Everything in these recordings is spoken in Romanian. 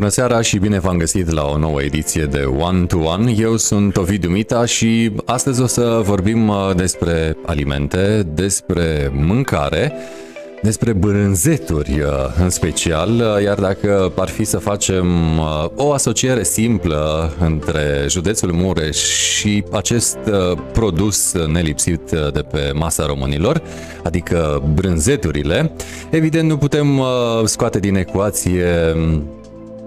Bună seara și bine v-am găsit la o nouă ediție de One to One. Eu sunt Ovidiu Mita și astăzi o să vorbim uh, despre alimente, despre mâncare, despre brânzeturi uh, în special, uh, iar dacă ar fi să facem o asociere simplă între județul Mureș și acest produs nelipsit de pe masa românilor, adică brânzeturile, evident nu putem scoate din ecuație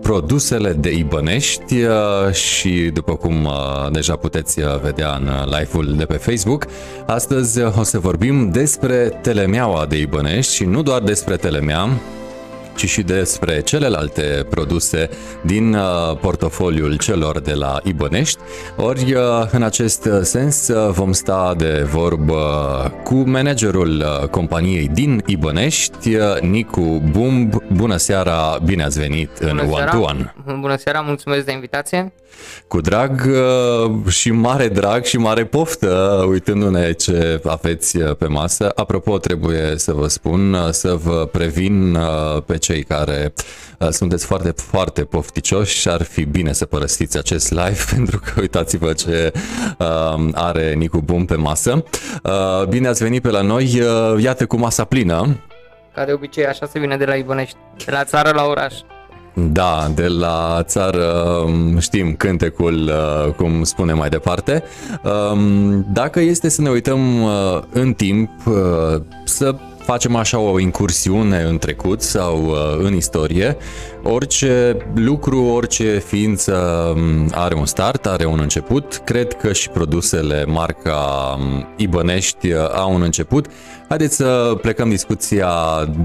produsele de Ibănești uh, și după cum uh, deja puteți uh, vedea în live-ul de pe Facebook, astăzi o să vorbim despre telemeaua de Ibănești și nu doar despre telemea, ci și despre celelalte produse din uh, portofoliul celor de la Ibănești. Ori, uh, în acest sens, uh, vom sta de vorbă cu managerul companiei din Ibănești, Nicu Bumb. Bună seara, bine ați venit Bună în One to One. Bună seara, mulțumesc de invitație. Cu drag și mare drag și mare poftă, uitându-ne ce aveți pe masă. Apropo, trebuie să vă spun, să vă previn pe cei care uh, sunteți foarte, foarte pofticioși și ar fi bine să părăsiți acest live pentru că uitați-vă ce uh, are Nicu Bum pe masă. Uh, bine ați venit pe la noi, uh, iată cu masa plină. Ca de obicei așa se vine de la Ibonești, de la țară la oraș. Da, de la țară um, știm cântecul, uh, cum spune mai departe. Um, dacă este să ne uităm uh, în timp, să facem așa o incursiune în trecut sau uh, în istorie, orice lucru, orice ființă um, are un start, are un început. Cred că și produsele marca um, Ibănești uh, au un început. Haideți să plecăm discuția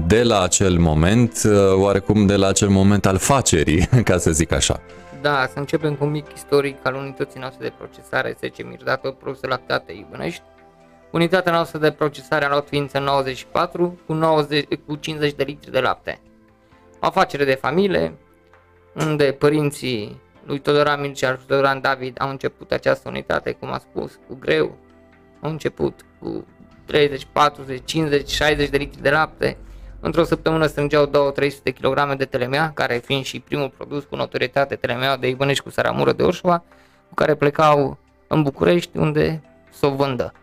de la acel moment, uh, oarecum de la acel moment al facerii, ca să zic așa. Da, să începem cu un mic istoric al unității noastre de procesare, 10 mirdată, produse lactate Ibănești Unitatea noastră de procesare a luat ființă 94 cu, 90, cu 50 de litri de lapte. O afacere de familie, unde părinții lui Todoran Mircea și Todoran David au început această unitate, cum a spus, cu greu. Au început cu 30, 40, 50, 60 de litri de lapte. Într-o săptămână strângeau 2-300 kg de telemea, care fiind și primul produs cu notorietate telemea de Ibănești cu Saramură de Orșova, cu care plecau în București, unde să o vândă.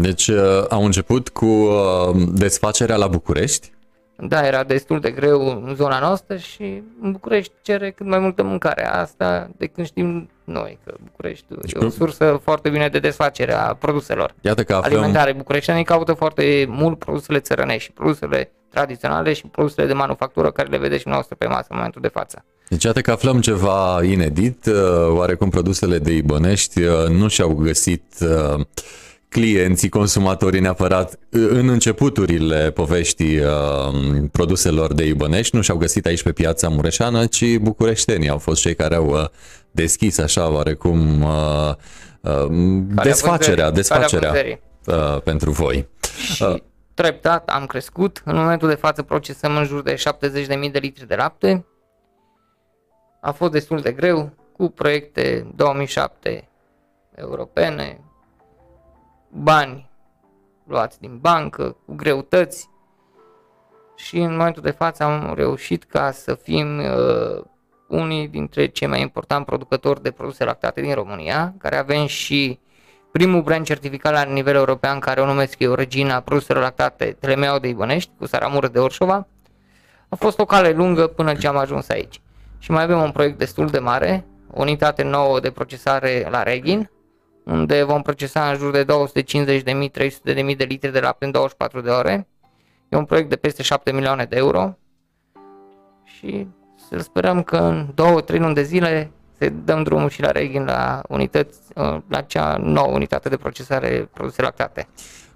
Deci uh, au început cu uh, desfacerea la București? Da, era destul de greu în zona noastră și în București cere cât mai multă mâncare. Asta de când știm noi, că București deci, e o sursă foarte bine de desfacere a produselor Iată că aflăm... alimentare. Bucureștenii caută foarte mult produsele țărănești și produsele tradiționale și produsele de manufactură care le vedeți și noastră pe masă în momentul de față. Deci iată că aflăm ceva inedit, uh, oarecum produsele de Ibănești nu și-au găsit clienții, consumatorii neapărat în începuturile poveștii uh, produselor de Ibănești nu și-au găsit aici pe piața mureșană, ci bucureștenii au fost cei care au uh, deschis așa oarecum uh, uh, desfacerea, desfacerea uh, pentru voi. Și uh, treptat am crescut. În momentul de față procesăm în jur de 70.000 de litri de lapte. A fost destul de greu cu proiecte 2007 europene, bani luați din bancă, cu greutăți și în momentul de față am reușit ca să fim uh, unii dintre cei mai importanti producători de produse lactate din România, care avem și primul brand certificat la nivel european care o numesc eu Regina produselor lactate Telemeau de Ibănești cu Saramură de Orșova. A fost o cale lungă până ce am ajuns aici. Și mai avem un proiect destul de mare, o unitate nouă de procesare la Regin, unde vom procesa în jur de 250.000-300.000 de litri de lapte în 24 de ore. E un proiect de peste 7 milioane de euro și să sperăm că în 2-3 luni de zile să dăm drumul și la Regin la unități, uh, la cea nouă unitate de procesare produse lactate.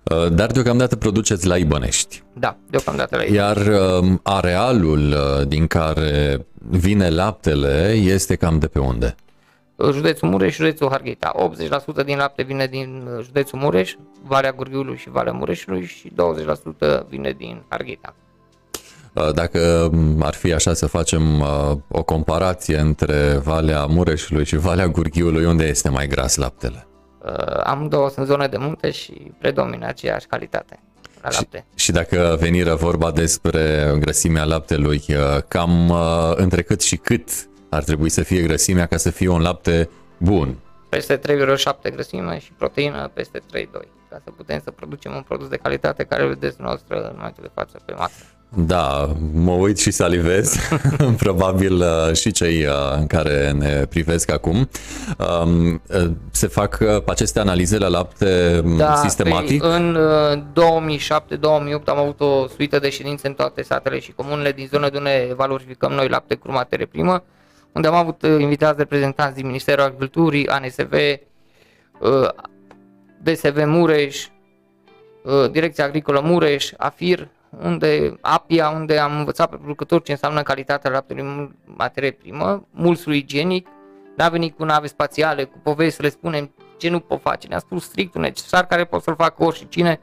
Uh, dar deocamdată produceți la Ibănești. Da, deocamdată la Ibănești. Iar um, arealul uh, din care vine laptele este cam de pe unde? Județul Mureș și județul Harghita. 80% din lapte vine din uh, județul Mureș, Valea Gurghiului și Valea Mureșului și 20% vine din Harghita. Uh, dacă um, ar fi așa să facem uh, o comparație între Valea Mureșului și Valea Gurghiului, unde este mai gras laptele? Am două sunt zone de munte și predomină aceeași calitate. la și, lapte. Și dacă veniră vorba despre grăsimea laptelui, uh, cam uh, între cât și cât ar trebui să fie grăsimea ca să fie un lapte bun? Peste 3,7 grăsime și proteină peste 3,2 ca să putem să producem un produs de calitate care îl vedeți noastră în momentul de față pe masă. Da, mă uit și salivez, probabil uh, și cei uh, care ne privesc acum. Um, uh, se fac aceste analize la lapte um, da, sistematic? Păi, în 2007-2008 am avut o suită de ședințe în toate satele și comunele din zonă de unde valorificăm noi lapte cu materie primă, unde am avut invitați reprezentanți din Ministerul Agriculturii, ANSV, DSV Mureș, Direcția Agricolă Mureș, AFIR, unde APIA, unde am învățat pe producători ce înseamnă calitatea laptelui materie primă, mulsul igienic, n-a venit cu nave spațiale, cu povesti să le spunem ce nu pot face, ne-a spus strict un necesar care pot să-l facă oricine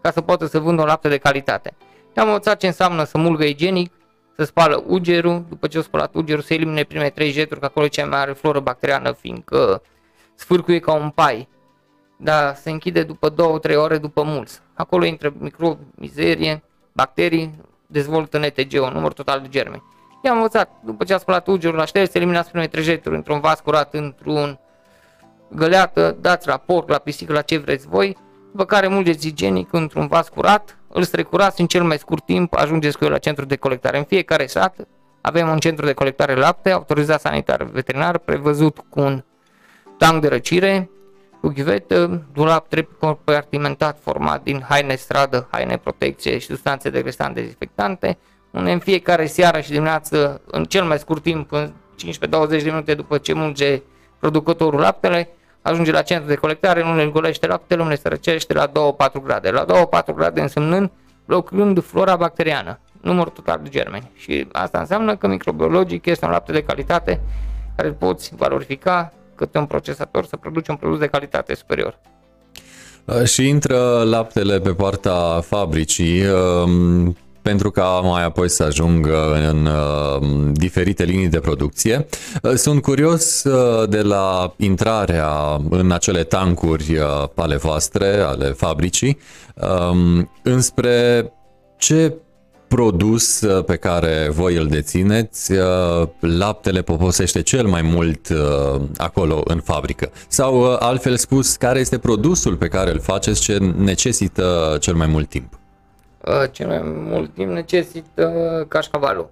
ca să poată să vândă un lapte de calitate. Ne-am învățat ce înseamnă să mulgă igienic, să spală ugerul, după ce o spălat ugerul, să elimine prime trei jeturi, că acolo e cea mai mare floră bacteriană, fiindcă sfârcuie ca un pai, dar se închide după 2-3 ore după mulți. Acolo intră microbi, mizerie, bacterii, dezvoltă NTG, un număr total de germeni. I-am învățat, după ce a spălat ugerul la șters, eliminați primele trejeturi într-un vas curat, într-un găleată, dați la porc, la pisică, la ce vreți voi, după care mulgeți igienic într-un vas curat, îl strecurați în cel mai scurt timp, ajungeți cu el la centru de colectare. În fiecare sat avem un centru de colectare lapte, autorizat sanitar veterinar, prevăzut cu un tank de răcire, cu ghivetă, dulap compartimentat format din haine stradă, haine protecție și substanțe degresante dezinfectante, unde în fiecare seară și dimineață, în cel mai scurt timp, în 15-20 de minute după ce mulge producătorul laptele, ajunge la centru de colectare, nu le îngolește laptele, unde se răcește la 2-4 grade. La 2-4 grade însemnând blocând flora bacteriană, număr total de germeni. Și asta înseamnă că microbiologic este un lapte de calitate care îl poți valorifica cât un procesator să produce un produs de calitate superior. Uh, și intră laptele pe partea fabricii um, pentru ca mai apoi să ajungă în um, diferite linii de producție. Uh, sunt curios uh, de la intrarea în acele tancuri ale voastre, ale fabricii, um, înspre ce produs uh, pe care voi îl dețineți, uh, laptele poposește cel mai mult uh, acolo în fabrică? Sau altfel spus, care este produsul pe care îl faceți ce necesită cel mai mult timp? Cel mai mult timp necesită cașcavalul.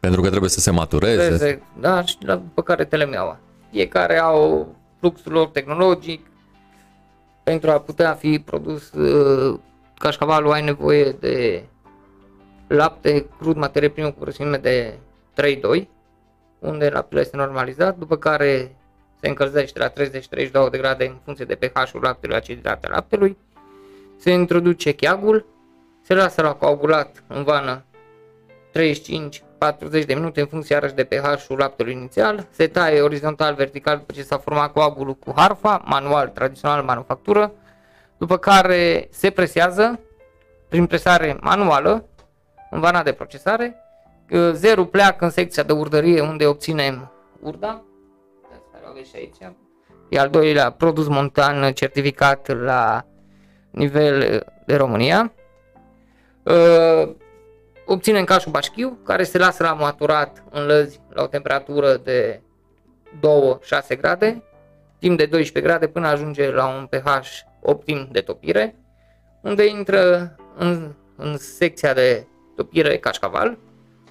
Pentru că trebuie să se matureze. Trebuie, da, și după care telemeaua. Fiecare au fluxul lor tehnologic. Pentru a putea fi produs cașcavalul ai nevoie de lapte crud, materie primă cu grăsime de 3,2, unde laptele este normalizat, după care se încălzește la 30-32 de grade în funcție de pH-ul laptelui, aciditatea laptelui, se introduce cheagul, se lasă la coagulat în vană 35-40 de minute în funcție iarăși de pH-ul laptelui inițial, se taie orizontal, vertical după ce s-a format coagulul cu harfa, manual, tradițional, manufactură, după care se presează prin presare manuală, în vana de procesare. Zerul pleacă în secția de urdărie unde obținem urda. și aici. E al doilea produs montan certificat la nivel de România. Obținem cașul bașchiu care se lasă la maturat în lăzi la o temperatură de 2-6 grade timp de 12 grade până ajunge la un pH optim de topire unde intră în, în secția de topire cașcaval,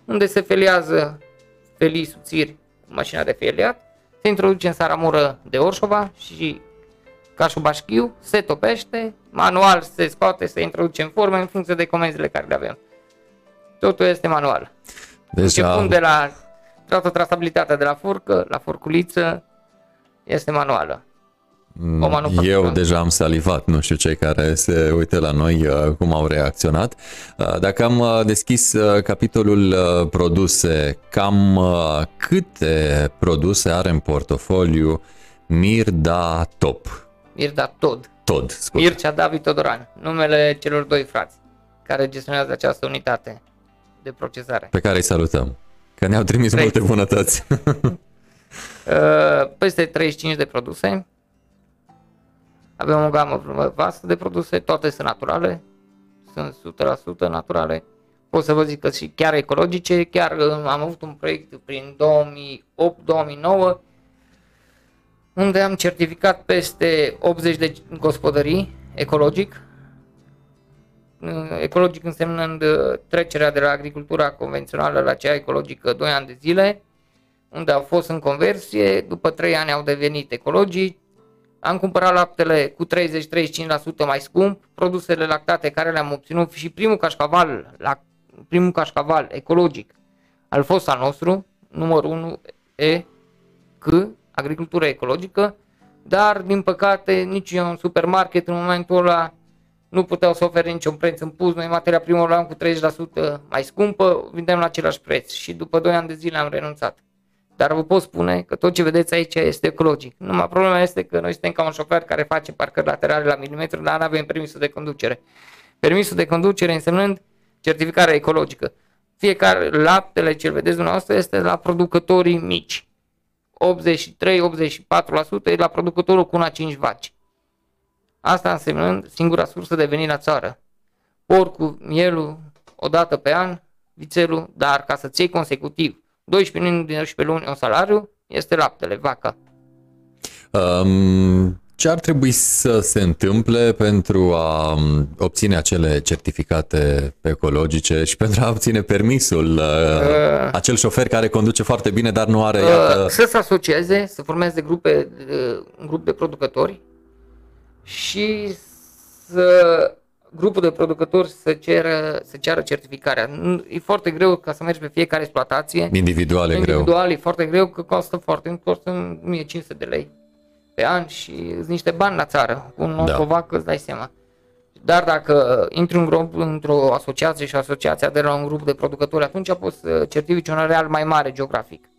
unde se feliază felii subțiri cu mașina de feliat, se introduce în saramură de Orșova și cașul bașchiu, se topește, manual se scoate, se introduce în formă în funcție de comenzile care le avem. Totul este manual. Deci, Începând de la toată trasabilitatea de la furcă, la furculiță, este manuală. Mm, eu deja am salivat, nu știu cei care se uită la noi uh, cum au reacționat. Uh, dacă am uh, deschis capitolul produse, cam câte produse are în portofoliu Mirda Top? Mirda Tod. Tod, scuze. Mircea David Todoran, numele celor doi frați care gestionează această unitate de procesare. Pe care îi salutăm, că ne-au trimis 30. multe bunătăți. Peste 35 de produse, avem o gamă vastă de produse, toate sunt naturale, sunt 100% naturale. Pot să vă zic că și chiar ecologice, chiar uh, am avut un proiect prin 2008-2009 unde am certificat peste 80 de gospodării ecologic. Uh, ecologic însemnând uh, trecerea de la agricultura convențională la cea ecologică 2 ani de zile, unde au fost în conversie, după 3 ani au devenit ecologici, am cumpărat laptele cu 30-35% mai scump, produsele lactate care le-am obținut și primul cașcaval, la, primul cașcaval ecologic al fost al nostru, numărul 1 E, C, agricultură ecologică, dar din păcate nici un supermarket în momentul ăla nu puteau să ofere niciun preț în pus, noi materia primă o luam cu 30% mai scumpă, vindeam la același preț și după 2 ani de zile am renunțat. Dar vă pot spune că tot ce vedeți aici este ecologic. Numai problema este că noi suntem ca un șofer care face parcări laterale la milimetru, dar nu avem permisul de conducere. Permisul de conducere însemnând certificarea ecologică. Fiecare laptele ce vedeți dumneavoastră este la producătorii mici. 83-84% e la producătorul cu una 5 vaci. Asta însemnând singura sursă de venit la țară. Porcul, mielul, o dată pe an, vițelul, dar ca să-ți iei consecutiv 12 luni din 12 luni un salariu, este laptele, vaca. Um, ce ar trebui să se întâmple pentru a um, obține acele certificate ecologice și pentru a obține permisul? Uh, uh, acel șofer care conduce foarte bine, dar nu are... Uh, iată... Să se asocieze, să formeze grupe, uh, un grup de producători și să grupul de producători să, ceră, să ceară certificarea. E foarte greu ca să mergi pe fiecare exploatație. Individual e Individual greu. e foarte greu că costă foarte, costă 1500 de lei pe an și sunt niște bani la țară. Cu un da. vacă îți dai seama. Dar dacă intri un grup, într-o asociație și asociația de la un grup de producători, atunci poți să certifici un areal mai mare geografic.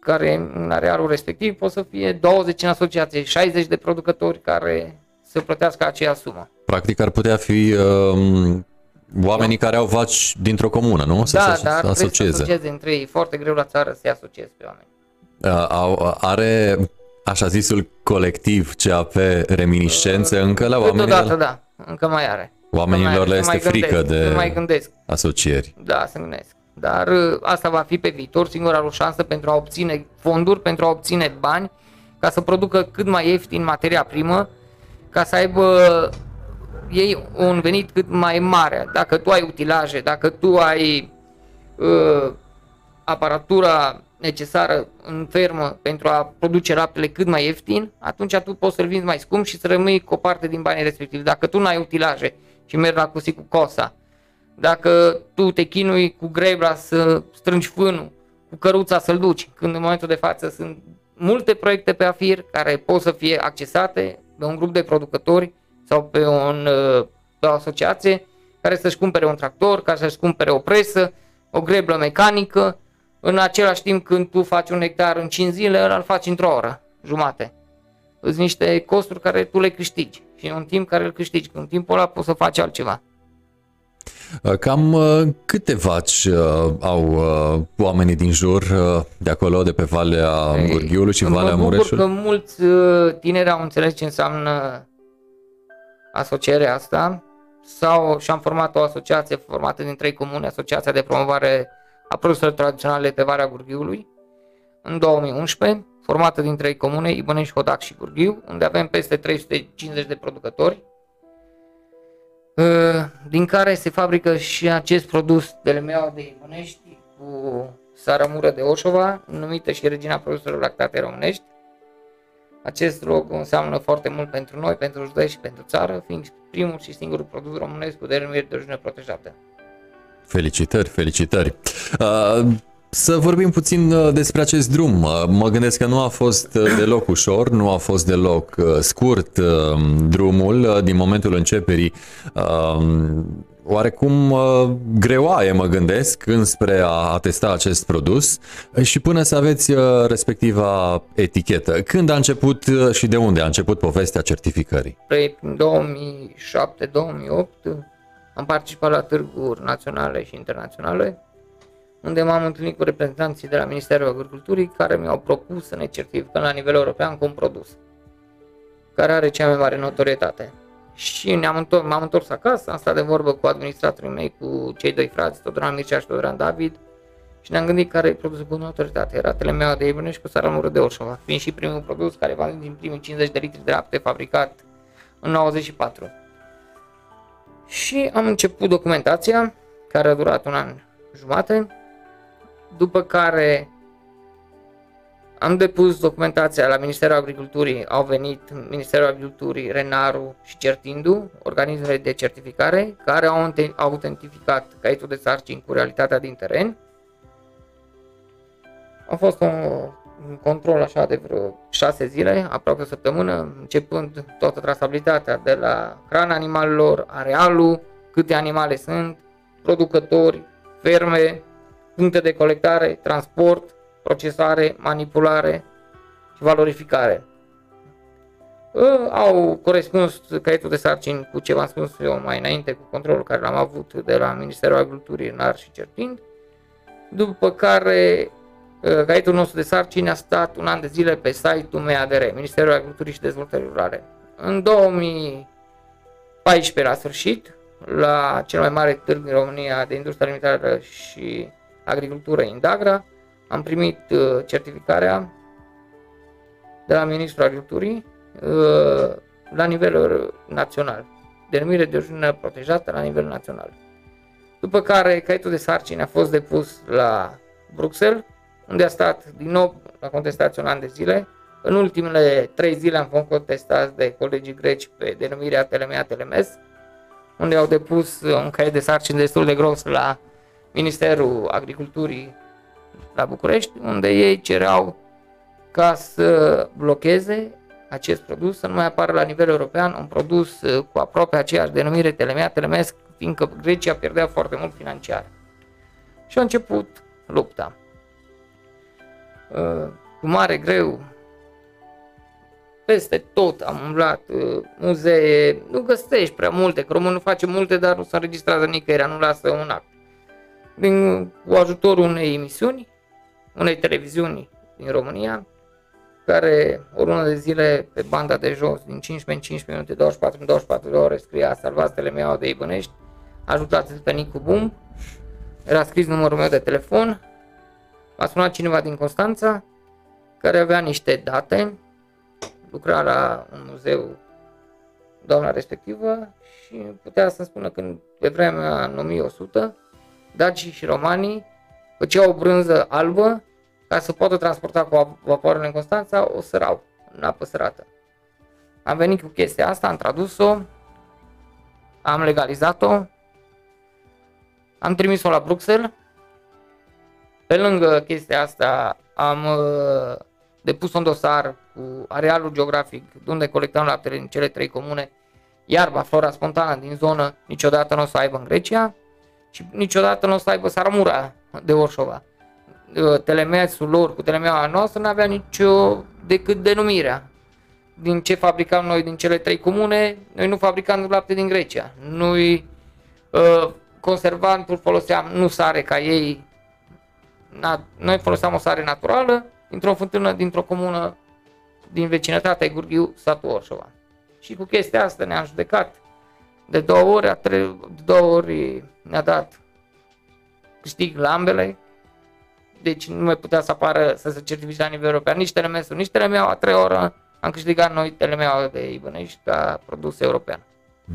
Care în arealul respectiv poate să fie 20 în asociație, 60 de producători care să plătească aceea sumă. Practic ar putea fi uh, oamenii da. care au vaci dintr-o comună, nu? Să da, se dar asocieze. să asocieze între ei. E foarte greu la țară să-i asociezi pe oameni. Uh, au, are așa zisul colectiv CAP reminiscențe uh, încă la oameni? Câteodată, da. Încă mai are. Oamenilor le este frică gândesc, de mai gândesc. asocieri. Da, se gândesc. Dar uh, asta va fi pe viitor singura șansă pentru a obține fonduri, pentru a obține bani, ca să producă cât mai ieftin materia primă ca să aibă ei un venit cât mai mare. Dacă tu ai utilaje, dacă tu ai uh, aparatura necesară în fermă pentru a produce laptele cât mai ieftin, atunci tu poți să-l vinzi mai scump și să rămâi cu o parte din banii respectivi. Dacă tu nu ai utilaje și mergi la cusi cu cosa, dacă tu te chinui cu grebla să strângi fânul, cu căruța să-l duci, când în momentul de față sunt multe proiecte pe AFIR care pot să fie accesate pe un grup de producători sau pe, un, uh, pe o asociație care să-și cumpere un tractor, care să-și cumpere o presă, o greblă mecanică, în același timp când tu faci un hectar în 5 zile, îl faci într-o oră, jumate. Sunt niște costuri care tu le câștigi și un timp care îl câștigi. În timpul ăla poți să faci altceva. Uh, cam uh, câte vaci uh, au oamenii din jur de acolo, de pe Valea Gurghiului și Valea Mureșului? că mulți tineri au înțeles ce înseamnă asocierea asta sau și-am format o asociație formată din trei comune, Asociația de Promovare a Produselor Tradiționale pe Valea Gurghiului, în 2011, formată din trei comune, Ibănești, Hodac și Gurghiu, unde avem peste 350 de producători Ă, din care se fabrică și acest produs de lemeaua de Imonești cu saramură de Oșova, numită și regina produselor lactate românești. Acest logo înseamnă foarte mult pentru noi, pentru județ și pentru țară, fiind primul și singurul produs românesc cu denumire de origine protejată. Felicitări, felicitări! Uh... Să vorbim puțin uh, despre acest drum. Uh, mă gândesc că nu a fost uh, deloc ușor, nu a fost deloc scurt drumul din momentul începerii. Oarecum greoaie, mă gândesc, înspre a testa acest produs și până să aveți respectiva etichetă. Când a început și de unde a început povestea certificării? Păi, în 2007-2008 am participat la târguri naționale și internaționale unde m-am întâlnit cu reprezentanții de la Ministerul Agriculturii care mi-au propus să ne certificăm la nivel european cu un produs care are cea mai mare notorietate. și ne-am întors, m-am întors acasă, am stat de vorbă cu administratorii mei, cu cei doi frați, Todran Mircea și Todran David, și ne-am gândit care e produsul cu autoritate. Era telemeaua de Ibrănești cu saramură de Orșova, fiind și primul produs care va din primii 50 de litri de lapte fabricat în 94. Și am început documentația, care a durat un an jumate, după care am depus documentația la Ministerul Agriculturii, au venit Ministerul Agriculturii, Renaru și Certindu, organismele de certificare, care au autentificat caietul de sarcini cu realitatea din teren. A fost un, un control așa de vreo 6 zile, aproape o săptămână, începând toată trasabilitatea de la hrana animalelor, arealul, câte animale sunt, producători, ferme, puncte de colectare, transport, procesare, manipulare și valorificare. Au corespuns caietul de sarcini cu ce v-am spus eu mai înainte, cu controlul care l-am avut de la Ministerul Agriculturii în Ar și Certind, după care caietul nostru de sarcini a stat un an de zile pe site-ul MADR, Ministerul Agriculturii și Dezvoltării Rurale. În 2014, la sfârșit, la cel mai mare târg din România de industrie alimentară și agricultură Indagra, am primit uh, certificarea de la Ministrul Agriculturii uh, la nivel național, denumire de origine protejată la nivel național. După care caietul de sarcini a fost depus la Bruxelles, unde a stat din nou la contestație un an de zile. În ultimele trei zile am fost contestați de colegii greci pe denumirea Telemea Telemes, unde au depus un caiet de sarcini destul de gros la Ministerul Agriculturii la București, unde ei cereau ca să blocheze acest produs, să nu mai apară la nivel european un produs uh, cu aproape aceeași denumire Telemea, Telemesc, fiindcă Grecia pierdea foarte mult financiar. Și a început lupta. Uh, cu mare greu, peste tot am umblat, uh, muzee, nu găsești prea multe, că românul face multe, dar nu se înregistrează nicăieri, nu lasă un act. Din, cu ajutorul unei emisiuni, unei televiziuni din România, care o lună de zile pe banda de jos, din 15 în 15 minute, 24 în 24 de ore, scria Salvați telemeaua de Ibănești, ajutați-l pe Nicu Bum, era scris numărul meu de telefon, m-a sunat cineva din Constanța, care avea niște date, lucra la un muzeu doamna respectivă și putea să-mi spună că pe vremea în 1100, dacii și romanii făceau o brânză albă ca să poată transporta cu vapoarele în Constanța, o sărau în apă sărată. Am venit cu chestia asta, am tradus-o, am legalizat-o, am trimis-o la Bruxelles. Pe lângă chestia asta am uh, depus un dosar cu arealul geografic de unde colectăm laptele din cele trei comune, iarba, flora spontană din zonă niciodată nu o să aibă în Grecia și niciodată nu o să aibă Saramura de Orșova. Uh, telemesul lor cu telemeaua noastră nu avea nicio decât denumirea. Din ce fabricam noi din cele trei comune, noi nu fabricam lapte din Grecia. Noi uh, conservantul foloseam nu sare ca ei, na, noi foloseam o sare naturală dintr-o fântână dintr-o comună din vecinătatea Gurghiu, satul Orșova. Și cu chestia asta ne-am judecat de două ori, a tre- de două ori ne-a dat câștig la ambele, deci nu mai putea să apară să se certifice la nivel european nici telemesul, nici telemeaua, a trei ore am câștigat noi telemeaua de Ibănești ca produs european.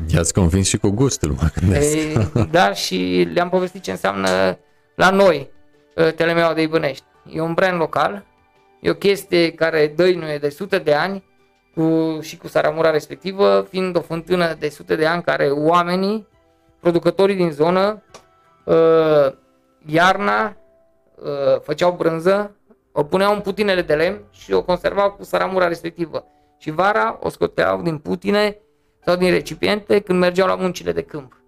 I-ați convins și cu gustul, mă gândesc. Ei, da, și le-am povestit ce înseamnă la noi ă, telemeaua de Ibănești. E un brand local, e o chestie care dăinuie de sute de ani cu, și cu saramura respectivă, fiind o fântână de sute de ani care oamenii, producătorii din zonă, uh, iarna uh, făceau brânză, o puneau în putinele de lemn și o conservau cu saramura respectivă. Și vara o scoteau din putine sau din recipiente când mergeau la muncile de câmp.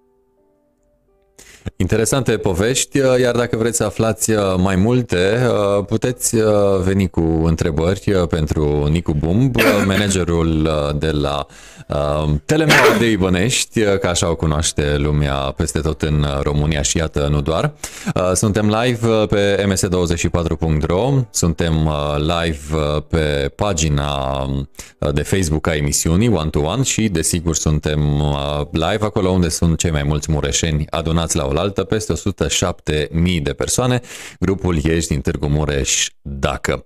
Interesante povești, iar dacă vreți să aflați mai multe, puteți veni cu întrebări pentru Nicu Bumb, managerul de la Uh, Telemeaua de Ibănești, uh, ca așa o cunoaște lumea peste tot în România și iată, nu doar. Uh, suntem live pe ms24.ro, suntem live pe pagina de Facebook a emisiunii One to One și desigur suntem live acolo unde sunt cei mai mulți mureșeni adunați la oaltă, peste 107.000 de persoane, grupul Ești din Târgu Mureș, dacă.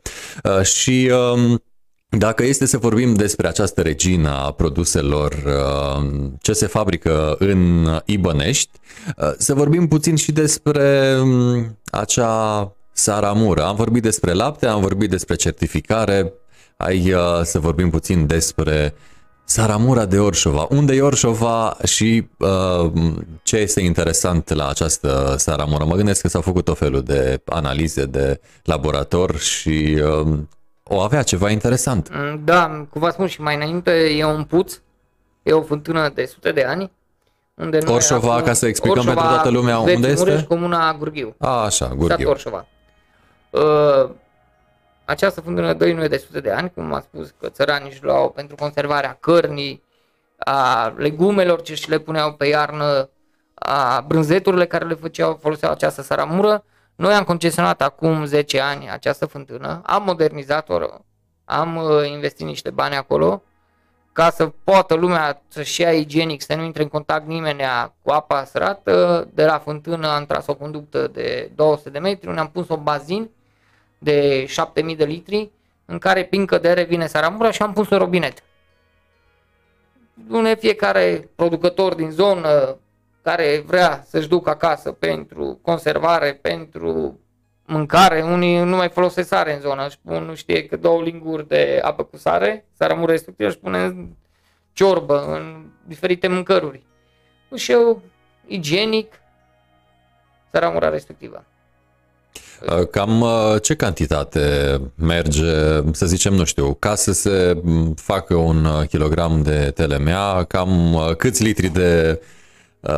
Și um, dacă este să vorbim despre această regină a produselor uh, ce se fabrică în Ibănești, uh, să vorbim puțin și despre um, acea saramură. Am vorbit despre lapte, am vorbit despre certificare, hai uh, să vorbim puțin despre Saramura de Orșova. Unde e Orșova și uh, ce este interesant la această saramură? Mă gândesc că s-au făcut tot felul de analize de laborator și uh, o avea ceva interesant. Mm, da, cum v-am spus și mai înainte, e un puț, e o fântână de sute de ani. Unde Orșova, acum, ca să explicăm Orșova, pentru toată lumea unde este? Mureș, comuna Gurghiu. A, așa, Gurghiu. Orșova. Uh, această fântână de nu e de sute de ani, cum am spus, că țăranii își luau pentru conservarea cărnii, a legumelor ce și le puneau pe iarnă, a brânzeturile care le făceau, foloseau această saramură. Noi am concesionat acum 10 ani această fântână, am modernizat-o, am uh, investit niște bani acolo ca să poată lumea să-și ia igienic, să nu intre în contact nimeni cu apa sărată. De la fântână am tras o conductă de 200 de metri, unde am pus un bazin de 7000 de litri în care prin cădere vine saramura și am pus un robinet. Unde fiecare producător din zonă care vrea să-și ducă acasă pentru conservare, pentru mâncare, unii nu mai folosesc sare în zonă, își pun, nu știe, că două linguri de apă cu sare, saramură respectivă, își pune în ciorbă, în diferite mâncăruri. Și eu, igienic, saramura respectivă. Uh, cam uh, ce cantitate merge, să zicem, nu știu, ca să se facă un uh, kilogram de telemea, cam câți litri de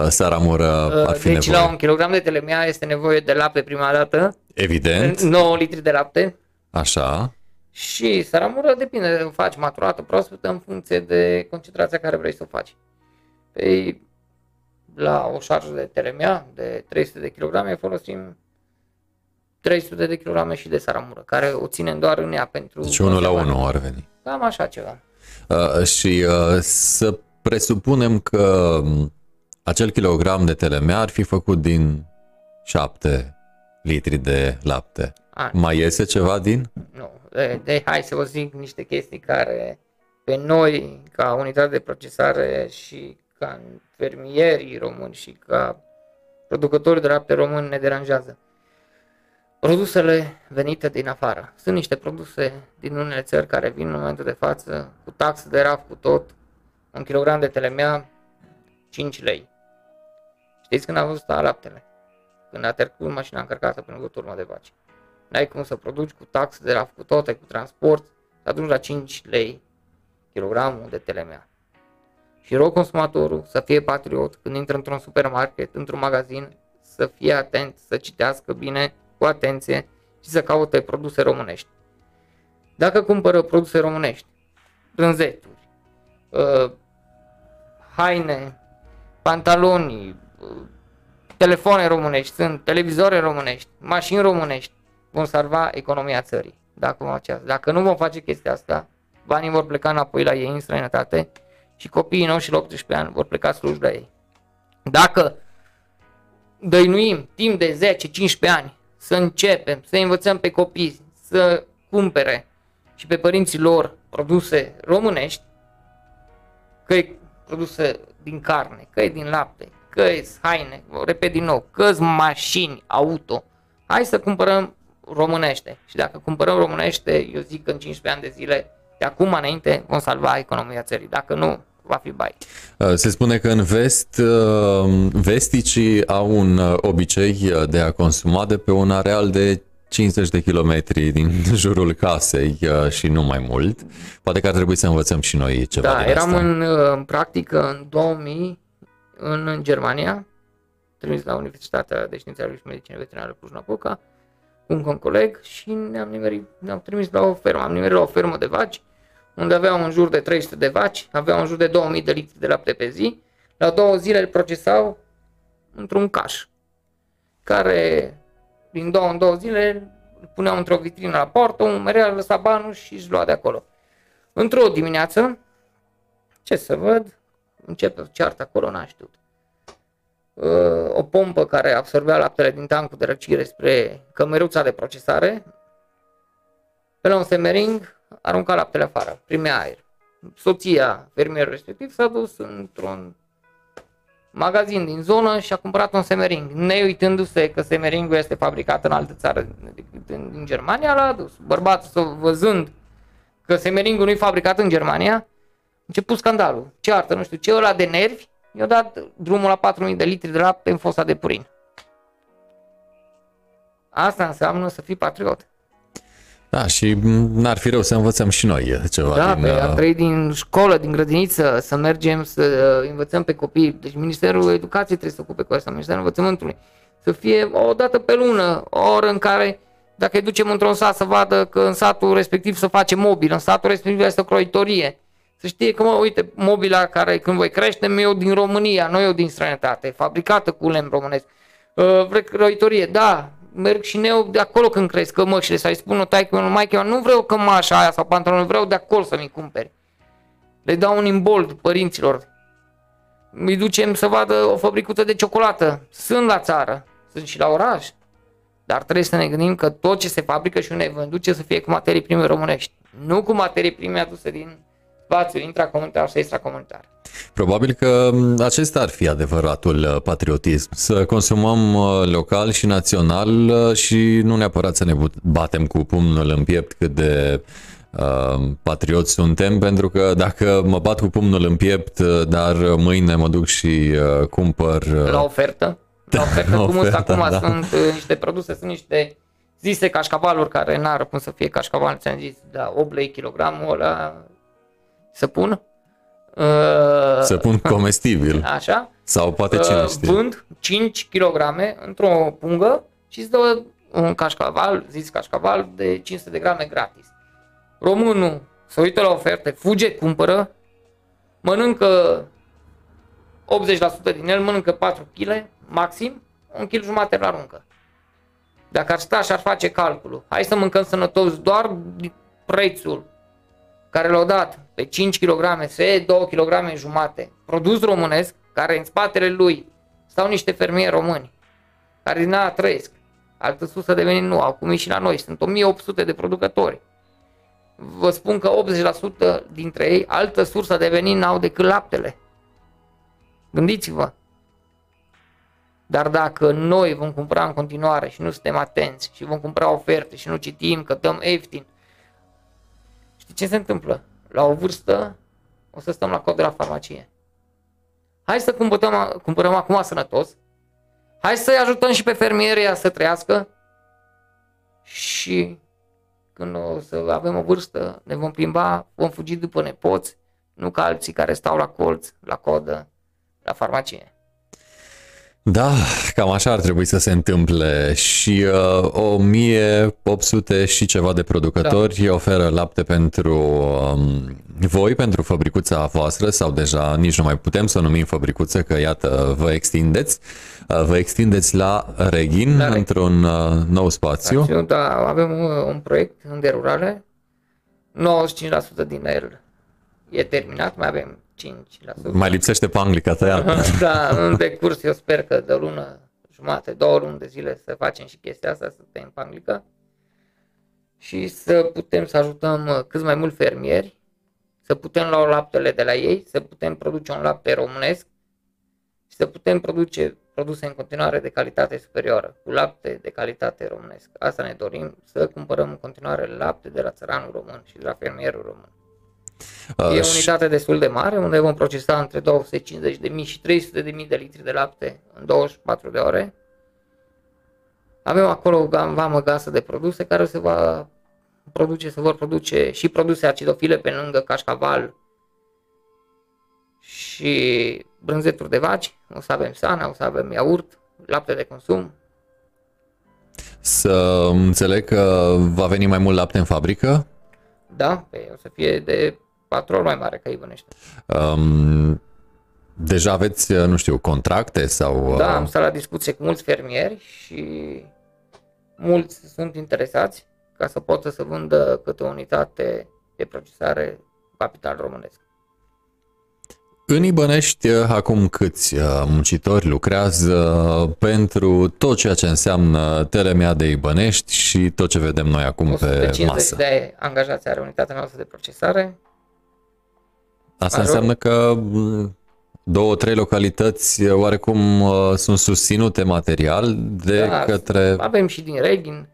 saramură ar fi deci nevoie? la un kilogram de telemea este nevoie de lapte prima dată. Evident. 9 litri de lapte. Așa. Și saramură depinde, faci maturată, proaspătă în funcție de concentrația care vrei să o faci. Păi, la o șarjă de telemea de 300 de kg folosim 300 de kilograme și de saramură, care o ținem doar în ea pentru... Deci unul la unul ar veni. Cam așa ceva. Uh, și uh, să presupunem că um, acel kilogram de telemea ar fi făcut din 7 litri de lapte. A, Mai iese ceva din? Nu. De, de, hai să vă zic niște chestii care pe noi, ca unitate de procesare și ca fermierii români și ca producători de lapte români ne deranjează produsele venite din afară. Sunt niște produse din unele țări care vin în momentul de față cu taxă de raf, cu tot, un kilogram de telemea, 5 lei. Știți când a văzut laptele? Când a trecut mașina încărcată prin o turmă de vaci. N-ai cum să produci cu taxă de raf, cu toate, cu transport, să ajungi la 5 lei kilogramul de telemea. Și rog consumatorul să fie patriot când intră într-un supermarket, într-un magazin, să fie atent, să citească bine cu atenție și să caute produse românești. Dacă cumpără produse românești, brânzeturi, uh, haine, pantaloni, uh, telefoane românești, sunt televizoare românești, mașini românești, vom salva economia țării. Dacă, vom face asta. dacă nu vom face chestia asta, banii vor pleca înapoi la ei în străinătate și copiii noștri la 18 ani vor pleca sluși la ei. Dacă dăinuim timp de 10-15 ani să începem, să învățăm pe copii să cumpere și pe părinții lor produse românești, că e produse din carne, că e din lapte, că e haine, repet din nou, că mașini, auto. Hai să cumpărăm românește. Și dacă cumpărăm românește, eu zic că în 15 ani de zile, de acum înainte, vom salva economia țării. Dacă nu, va fi bai. Uh, se spune că în vest, uh, vesticii au un uh, obicei de a consuma de pe un areal de 50 de kilometri din jurul casei și nu mai mult. Poate că ar trebui să învățăm și noi ceva Da, din eram asta. în, în practică în 2000 în Germania, trimis la Universitatea de Științe ale și Medicină Veterinară Cluj-Napoca, cu un coleg și ne-am, nimerit, ne-am trimis la o fermă. Am nimerit la o fermă de vaci unde aveau în jur de 300 de vaci, aveau în jur de 2000 de litri de lapte pe zi, la două zile îl procesau într-un caș, care din două în două zile îl puneau într-o vitrină la portă, un mereu lăsa banul și își lua de acolo. Într-o dimineață, ce să văd, începe o ceartă acolo, n-am știut. Uh, o pompă care absorbea laptele din tancul de răcire spre cămeruța de procesare, pe la un semering, arunca laptele afară, primea aer. Soția fermierului respectiv s-a dus într-un magazin din zonă și a cumpărat un semering. Neuitându-se că semeringul este fabricat în altă țară decât din Germania, l-a adus. Bărbatul, văzând că semeringul nu e fabricat în Germania, a început scandalul. Ce artă, nu știu ce, ăla de nervi, i-a dat drumul la 4.000 de litri de lapte în fosa de purin. Asta înseamnă să fii patriot. Da, și n-ar fi rău să învățăm și noi ceva da, din... Da, pe, am trăit din școală, din grădiniță, să mergem să uh, învățăm pe copii. Deci Ministerul Educației trebuie să ocupe cu asta, Ministerul Învățământului. Să fie o dată pe lună, o oră în care dacă îi ducem într-un sat să vadă că în satul respectiv să face mobil, în satul respectiv este o croitorie. Să știe că, mă, uite, mobila care când voi crește, eu din România, nu eu din străinătate, fabricată cu lemn românesc. Uh, croitorie, da, merg și eu de acolo când cresc cămășile să-i spun o taică meu, mai că nu vreau cămașa aia sau pantalonul, vreau de acolo să mi cumperi. Le dau un imbold părinților. Îi ducem să vadă o fabricuță de ciocolată. Sunt la țară, sunt și la oraș. Dar trebuie să ne gândim că tot ce se fabrică și unde e vândut ce să fie cu materii prime românești. Nu cu materii prime aduse din spațiul intracomunitar sau extracomunitar. Probabil că acesta ar fi adevăratul uh, patriotism, să consumăm uh, local și național uh, și nu neapărat să ne batem cu pumnul în piept cât de uh, patrioți suntem, pentru că dacă mă bat cu pumnul în piept, dar mâine mă duc și uh, cumpăr... Uh, la ofertă? La ofertă, cum ofertă, acum da. sunt uh, niște produse, sunt niște zise cașcavaluri care n-ar cum să fie cașcaval, ți-am zis, da, 8 lei kilogramul ăla să pun Uh, să pun comestibil. Așa. Sau poate cine uh, știe. Vând 5 kg într-o pungă și îți dă un cașcaval, zis cașcaval, de 500 de grame gratis. Românul se uită la oferte, fuge, cumpără, mănâncă 80% din el, mănâncă 4 kg, maxim, un kg jumate la aruncă. Dacă ar sta și ar face calculul, hai să mâncăm sănătos doar prețul care l-au dat pe 5 kg SE, 2 kg jumate, produs românesc, care în spatele lui stau niște fermieri români, care din aia trăiesc. Altă sursă de venit nu au, cum e și la noi, sunt 1800 de producători. Vă spun că 80% dintre ei, altă sursă de venit n-au decât laptele. Gândiți-vă. Dar dacă noi vom cumpăra în continuare și nu suntem atenți și vom cumpăra oferte și nu citim că dăm ieftin, Știi ce se întâmplă? La o vârstă o să stăm la cod de la farmacie. Hai să cumpărăm, cumpărăm acum sănătos. Hai să-i ajutăm și pe fermierii să trăiască. Și când o să avem o vârstă, ne vom plimba, vom fugi după nepoți, nu ca alții care stau la colț, la codă, la farmacie. Da, cam așa ar trebui să se întâmple și uh, 1800 și ceva de producători da. oferă lapte pentru um, voi, pentru fabricuța voastră sau deja nici nu mai putem să o numim fabricuță, că iată vă extindeți. Uh, vă extindeți la Reghin da, într-un uh, nou spațiu. spațiu. Da, avem un, uh, un proiect în derulare, 95% din el e terminat, mai avem 5%. Mai lipsește panglica tăiată. da, în decurs eu sper că de o lună jumate, două luni de zile să facem și chestia asta, să tăiem panglica și să putem să ajutăm uh, cât mai mulți fermieri, să putem lua laptele de la ei, să putem produce un lapte românesc și să putem produce produse în continuare de calitate superioară, cu lapte de calitate românesc. Asta ne dorim, să cumpărăm în continuare lapte de la țăranul român și de la fermierul român. Uh, e o unitate destul de mare, unde vom procesa între 250.000 și 300.000 de litri de lapte în 24 de ore. Avem acolo o gamă gasă de produse care se va produce, se vor produce și produse acidofile pe lângă cașcaval și brânzeturi de vaci, o să avem sana, o să avem iaurt, lapte de consum. Să înțeleg că va veni mai mult lapte în fabrică? Da, pe, o să fie de patru ori mai mare ca Ibănește. Um, deja aveți, nu știu, contracte sau... Da, am stat la discuție cu mulți fermieri și mulți sunt interesați ca să poată să vândă câte o unitate de procesare capital românesc. În Ibănești, acum câți uh, muncitori lucrează pentru tot ceea ce înseamnă telemea de Ibănești și tot ce vedem noi acum pe masă? de angajați are unitatea noastră de procesare. Asta înseamnă că mm, două, trei localități uh, oarecum uh, sunt susținute material de da, către... Avem și din Reghin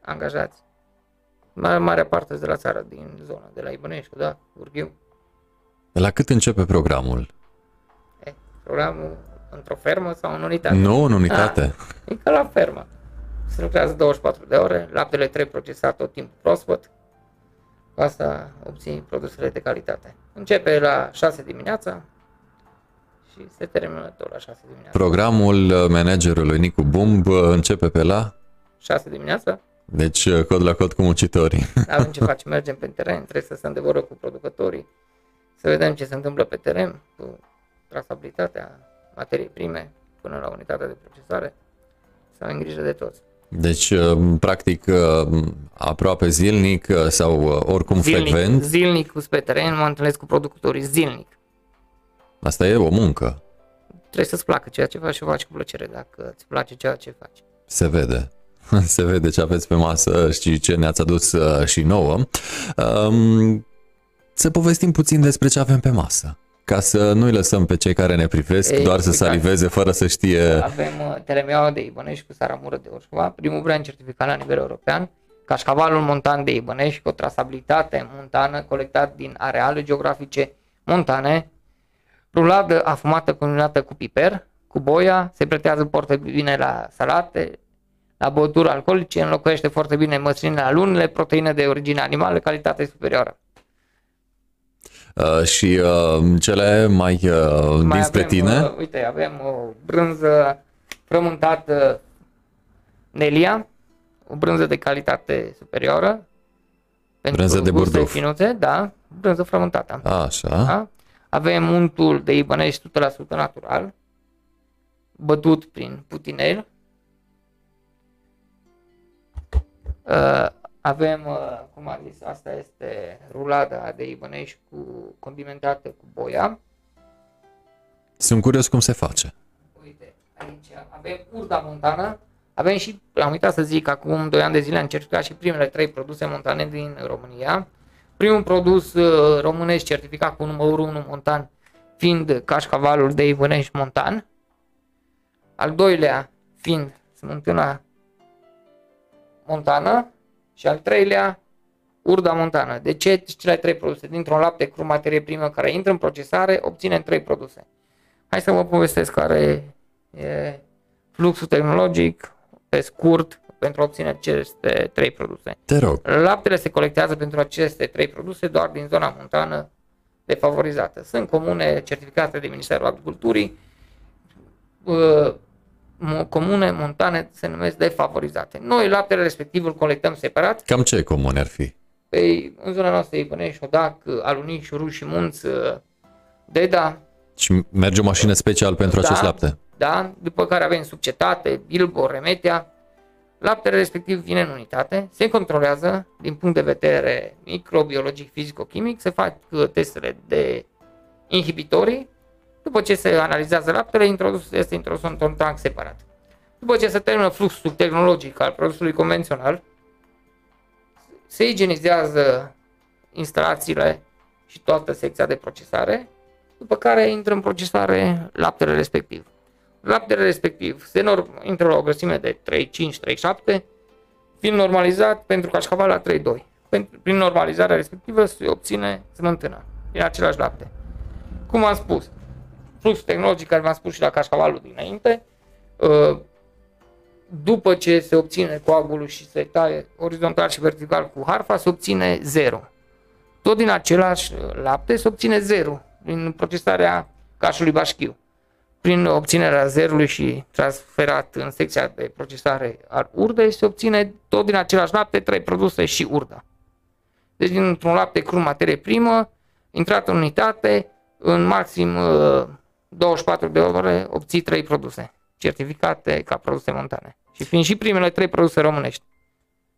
angajați. Mare, marea parte de la țară, din zona, de la Ibănești, da, Urghiu. La cât începe programul? E, programul într-o fermă sau în unitate? Nu, în unitate. A, e ca la fermă. Se lucrează 24 de ore, laptele trebuie procesat tot timpul proaspăt. Cu asta obții produsele de calitate. Începe la 6 dimineața și se termină tot la 6 dimineața. Programul managerului Nicu Bumb începe pe la? 6 dimineața. Deci cod la cod cu muncitorii. Avem ce facem, mergem pe teren, trebuie să se îndevără cu producătorii, să vedem ce se întâmplă pe teren cu trasabilitatea materiei prime până la unitatea de procesare, să avem grijă de toți. Deci, uh, practic, uh, aproape zilnic uh, sau oricum zilnic, frecvent? Zilnic pe teren, mă întâlnesc cu producătorii zilnic. Asta e o muncă. Trebuie să-ți placă ceea ce faci și o faci cu plăcere, dacă îți place ceea ce faci. Se vede. Se vede ce aveți pe masă și ce ne-ați adus și nouă. Um, să povestim puțin despre ce avem pe masă. Ca să nu-i lăsăm pe cei care ne privesc Ei, doar să exact. saliveze fără să știe... Avem uh, telemeaua de Ibănești cu saramură de Orșova, primul brand certificat la nivel european, cașcavalul montan de Ibănești cu o trasabilitate montană colectat din areale geografice montane, ruladă afumată combinată cu piper, cu boia, se pretează foarte bine la salate, la băuturi alcoolice, înlocuiește foarte bine măsline la lunile, proteine de origine animală, calitate superioară. Uh, și uh, cele mai, uh, mai dinspre avem, tine? Uh, uite, avem o brânză frământată Nelia, o brânză de calitate superioară. Brânză de burduf. Finuțe, da, brânză frământată. Așa. Da? Avem untul de ibănești 100% natural, bătut prin putinel. Uh, avem, uh, cum am zis, asta este rulada de ibănești cu condimentată cu boia. Sunt curios cum se face. Uite, aici avem urda montană, avem și, am uitat să zic, acum 2 ani de zile am certificat și primele trei produse montane din România. Primul produs uh, românesc certificat cu numărul 1 montan fiind cașcavalul de Ibănești montan. Al doilea fiind smântâna montană și al treilea, urda montană. De ce cele trei produse? Dintr-un lapte cru, materie primă care intră în procesare, obținem trei produse. Hai să vă povestesc care e fluxul tehnologic pe scurt pentru a obține aceste trei produse. Te rog. Laptele se colectează pentru aceste trei produse doar din zona montană defavorizată. Sunt comune certificate de Ministerul Agriculturii, uh, comune montane se numesc defavorizate. Noi laptele respectiv îl colectăm separat. Cam ce comune ar fi? Păi, în zona noastră Ibănești, Șodac, Alunic, Șuru și Munț, Deda. Și merge o mașină special pentru da, acest lapte? Da, după care avem subcetate, Bilbo, Remetea. Laptele respectiv vine în unitate, se controlează din punct de vedere microbiologic, fizico-chimic, se fac uh, testele de inhibitorii după ce se analizează laptele, introdus, este introdus într-un tank separat. După ce se termină fluxul tehnologic al produsului convențional, se igienizează instalațiile și toată secția de procesare, după care intră în procesare laptele respectiv. Laptele respectiv se norm, intră la o grăsime de 3,5-3,7, fiind normalizat pentru cașcaval la 3,2. Prin normalizarea respectivă se obține smântână din același lapte. Cum am spus, flux tehnologic care v-am spus și la cașcavalul dinainte, uh, după ce se obține coagulul și se taie orizontal și vertical cu harfa, se obține 0. Tot din același lapte se obține 0 prin procesarea cașului bașchiu. Prin obținerea zerului și transferat în secția de procesare al urdei, se obține tot din același lapte trei produse și urda. Deci dintr-un lapte cru materie primă, intrat în unitate, în maxim uh, 24 de ore obții 3 produse certificate ca produse montane. Și fiind și primele 3 produse românești.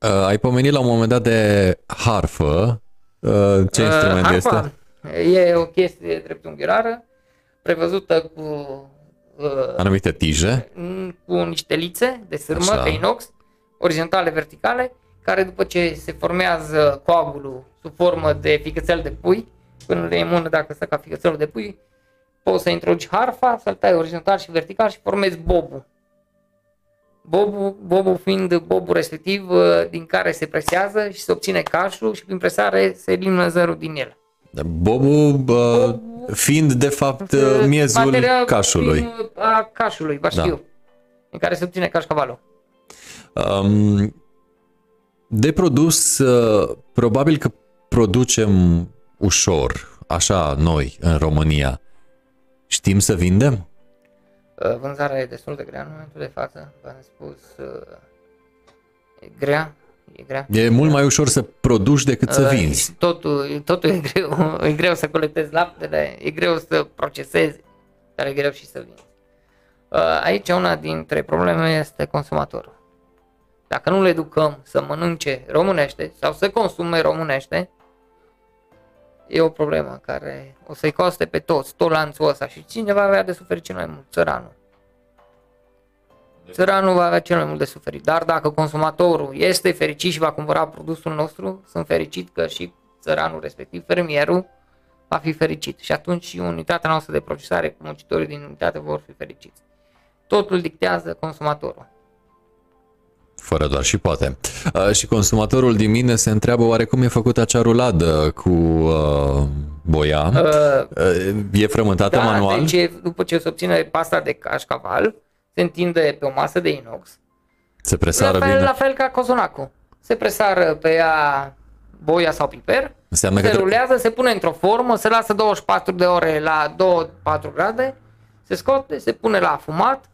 Uh, ai pomenit la un moment dat de harfă. Uh, ce instrument Uh, este? harfa E o chestie dreptunghiarară prevăzută cu, uh, Anumite tije. cu niște lițe de sârmă, Așa. de inox, orizontale, verticale, care după ce se formează coagulul sub formă de ficățel de pui, până le imună dacă stă ca ficățelul de pui, poți să introduci harfa, să-l tai orizontal și vertical și formezi bobul. Bobul, bobul fiind bobul respectiv uh, din care se presează și se obține cașul și prin presare se elimină zărul din el. Bobul uh, fiind de fapt uh, miezul Materia cașului. prin, uh, A cașului, vă Da. știu. În care se obține cașcavalul. Um, de produs, uh, probabil că producem ușor, așa noi, în România. Știm să vindem? Uh, Vânzarea e destul de grea în momentul de față, v-am spus, uh, e grea, e grea. E mult mai ușor să produci decât să Uh, vinzi. și Totul, totul e greu, e greu să colectezi laptele, e greu să procesezi, dar e greu și să vinzi. Uh, Aici una dintre probleme este consumatorul. Dacă nu le educăm să mănânce românește sau să consume românește, e o problemă care o să-i coste pe toți, tot lanțul ăsta și cine va avea de suferit cel mai mult? Țăranul. Țăranul va avea cel mai mult de suferit. Dar dacă consumatorul este fericit și va cumpăra produsul nostru, sunt fericit că și țăranul respectiv, fermierul, va fi fericit. Și atunci și unitatea noastră de procesare cu muncitorii din unitate vor fi fericiți. Totul dictează consumatorul. Fără doar și poate. Uh, și consumatorul din mine se întreabă oare cum e făcută acea ruladă cu uh, boia. Uh, Uh, e frământată da, manual? deci după ce se obține pasta de cașcaval, se întinde pe o masă de inox, Se presară la fel, bine? la fel ca cozonacul. Se presară pe ea boia sau piper, Înseamnă că se trebuie- rulează, se pune într-o formă, se lasă 24 de ore la 2-4 grade, se scoate, se pune la afumat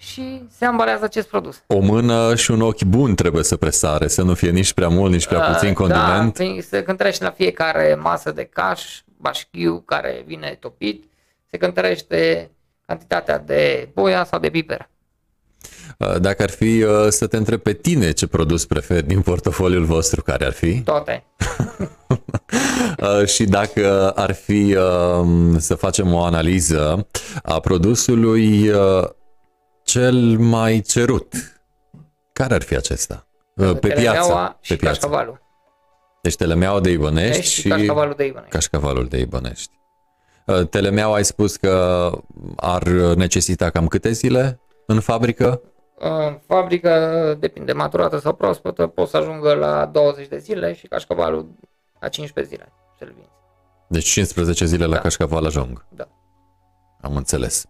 și se ambalează acest produs. o mână și un ochi bun trebuie să presare, să nu fie nici prea mult, nici prea puțin Uh, condiment. Da, prin- se cântărește la fiecare masă de caș, bașchiu care vine topit, se cântărește cantitatea de boia sau de piper. Uh, Dacă ar fi uh, să te întreb pe tine ce produs preferi din portofoliul vostru, care ar fi? Toate. Uh, și dacă ar fi uh, să facem o analiză a produsului uh, cel mai cerut, care ar fi acesta? Uh, Pe Telemeaua piață. și Pe piață. cașcavalul. Deci telemeaua de Ibănești Deci și și cașcavalul de Ibănești. cașcavalul de Ibănești. Uh, Telemeaua ai spus că ar necesita cam câte zile în fabrică? În fabrică, depinde, maturată sau proaspătă, pot să ajungă la 20 de zile și cașcavalul la 15 zile să-l vinzi. Deci 15 zile la Da. cașcaval ajung. Da. Am înțeles.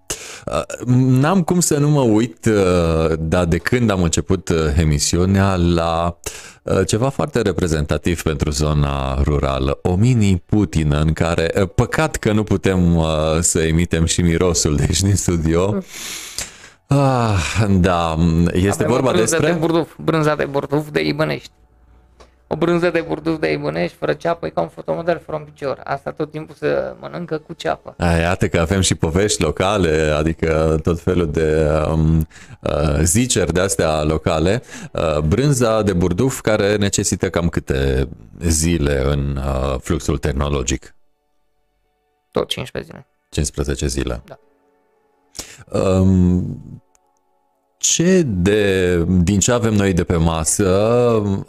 Uh, N-am cum să nu mă uit, uh, dar de când am început uh, emisiunea, la uh, ceva foarte reprezentativ pentru zona rurală, o mini-Putin în care, uh, păcat că nu putem uh, să emitem și mirosul de aici din studio. Ah, da, este Avem vorba o brânză despre... de burduf, brânza de burduf de Ibănești. O brânză de burduf de Ibănești fără ceapă e ca un fotomodel fără un picior. Asta tot timpul se mănâncă cu ceapă. A, iată că avem și povești locale, adică tot felul de um, uh, ziceri de astea locale. Uh, brânza de burduf care necesită cam câte zile în uh, fluxul tehnologic? Tot 15 zile. 15 zile. Da. Um, ce de, din ce avem noi de pe masă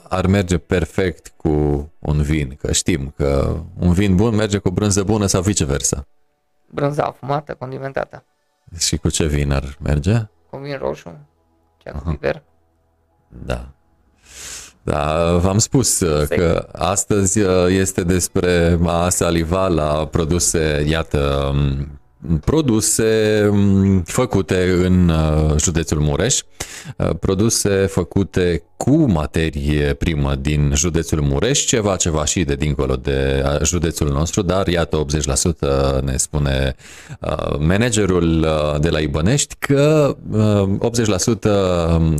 ar merge perfect cu un vin? Că știm că un vin bun merge cu brânză bună sau viceversa. Brânza afumată, condimentată. Și cu ce vin ar merge? Cu vin roșu, cea cu piper. Da. Da, v-am spus uh, Sigur. că astăzi uh, este despre a saliva la produse, iată, um, produse um, făcute în uh, județul Mureș, uh, produse făcute cu materie primă din județul Mureș, ceva, ceva și de dincolo de uh, județul nostru, dar iată 80% ne spune uh, managerul uh, de la Ibănești că uh,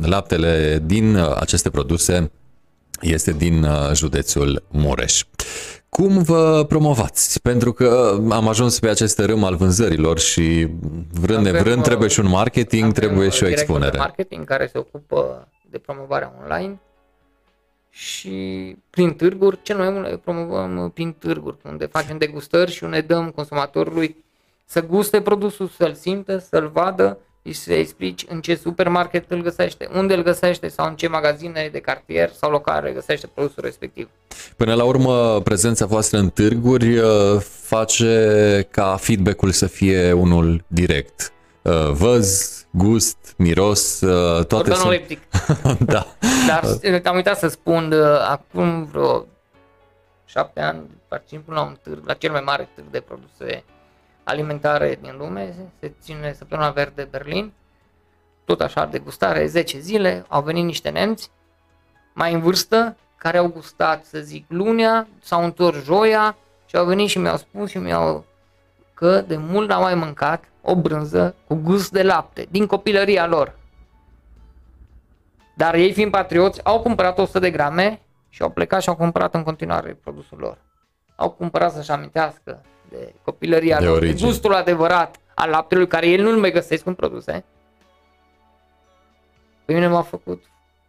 80% laptele din uh, aceste produse este din uh, județul Mureș. Cum vă promovați? Pentru că am ajuns pe acest râm al vânzărilor și vrând nevrând Avem, trebuie și un marketing, Avem trebuie și o director de expunere. marketing care se ocupă de promovarea online și prin târguri, cel mai mult le promovăm prin târguri, unde facem degustări și unde dăm consumatorului să guste produsul, să-l simtă, să-l vadă și să explici în ce supermarket îl găsește, unde îl găsește sau în ce magazine de cartier sau locale găsește produsul respectiv. Până la urmă, prezența voastră în târguri uh, face ca feedback-ul să fie unul direct. Uh, Văz, gust, miros, uh, toate sunt... Organoleptic. da. Dar am uitat să spun, uh, acum vreo șapte ani particip la un târg, la cel mai mare târg de produse alimentare din lume, se ține săptămâna verde Berlin, tot așa de gustare, 10 zile, au venit niște nemți, mai în vârstă, care au gustat, să zic, lunea, s-au întors joia și au venit și mi-au spus și mi-au că de mult n-au mai mâncat o brânză cu gust de lapte, din copilăria lor. Dar ei fiind patrioți, au cumpărat 100 de grame și au plecat și au cumpărat în continuare produsul lor. Au cumpărat să-și amintească de copilăria De lor, de origine. gustul adevărat al laptelui, care el nu-l mai găsesc în produse. Pe mine m-a făcut,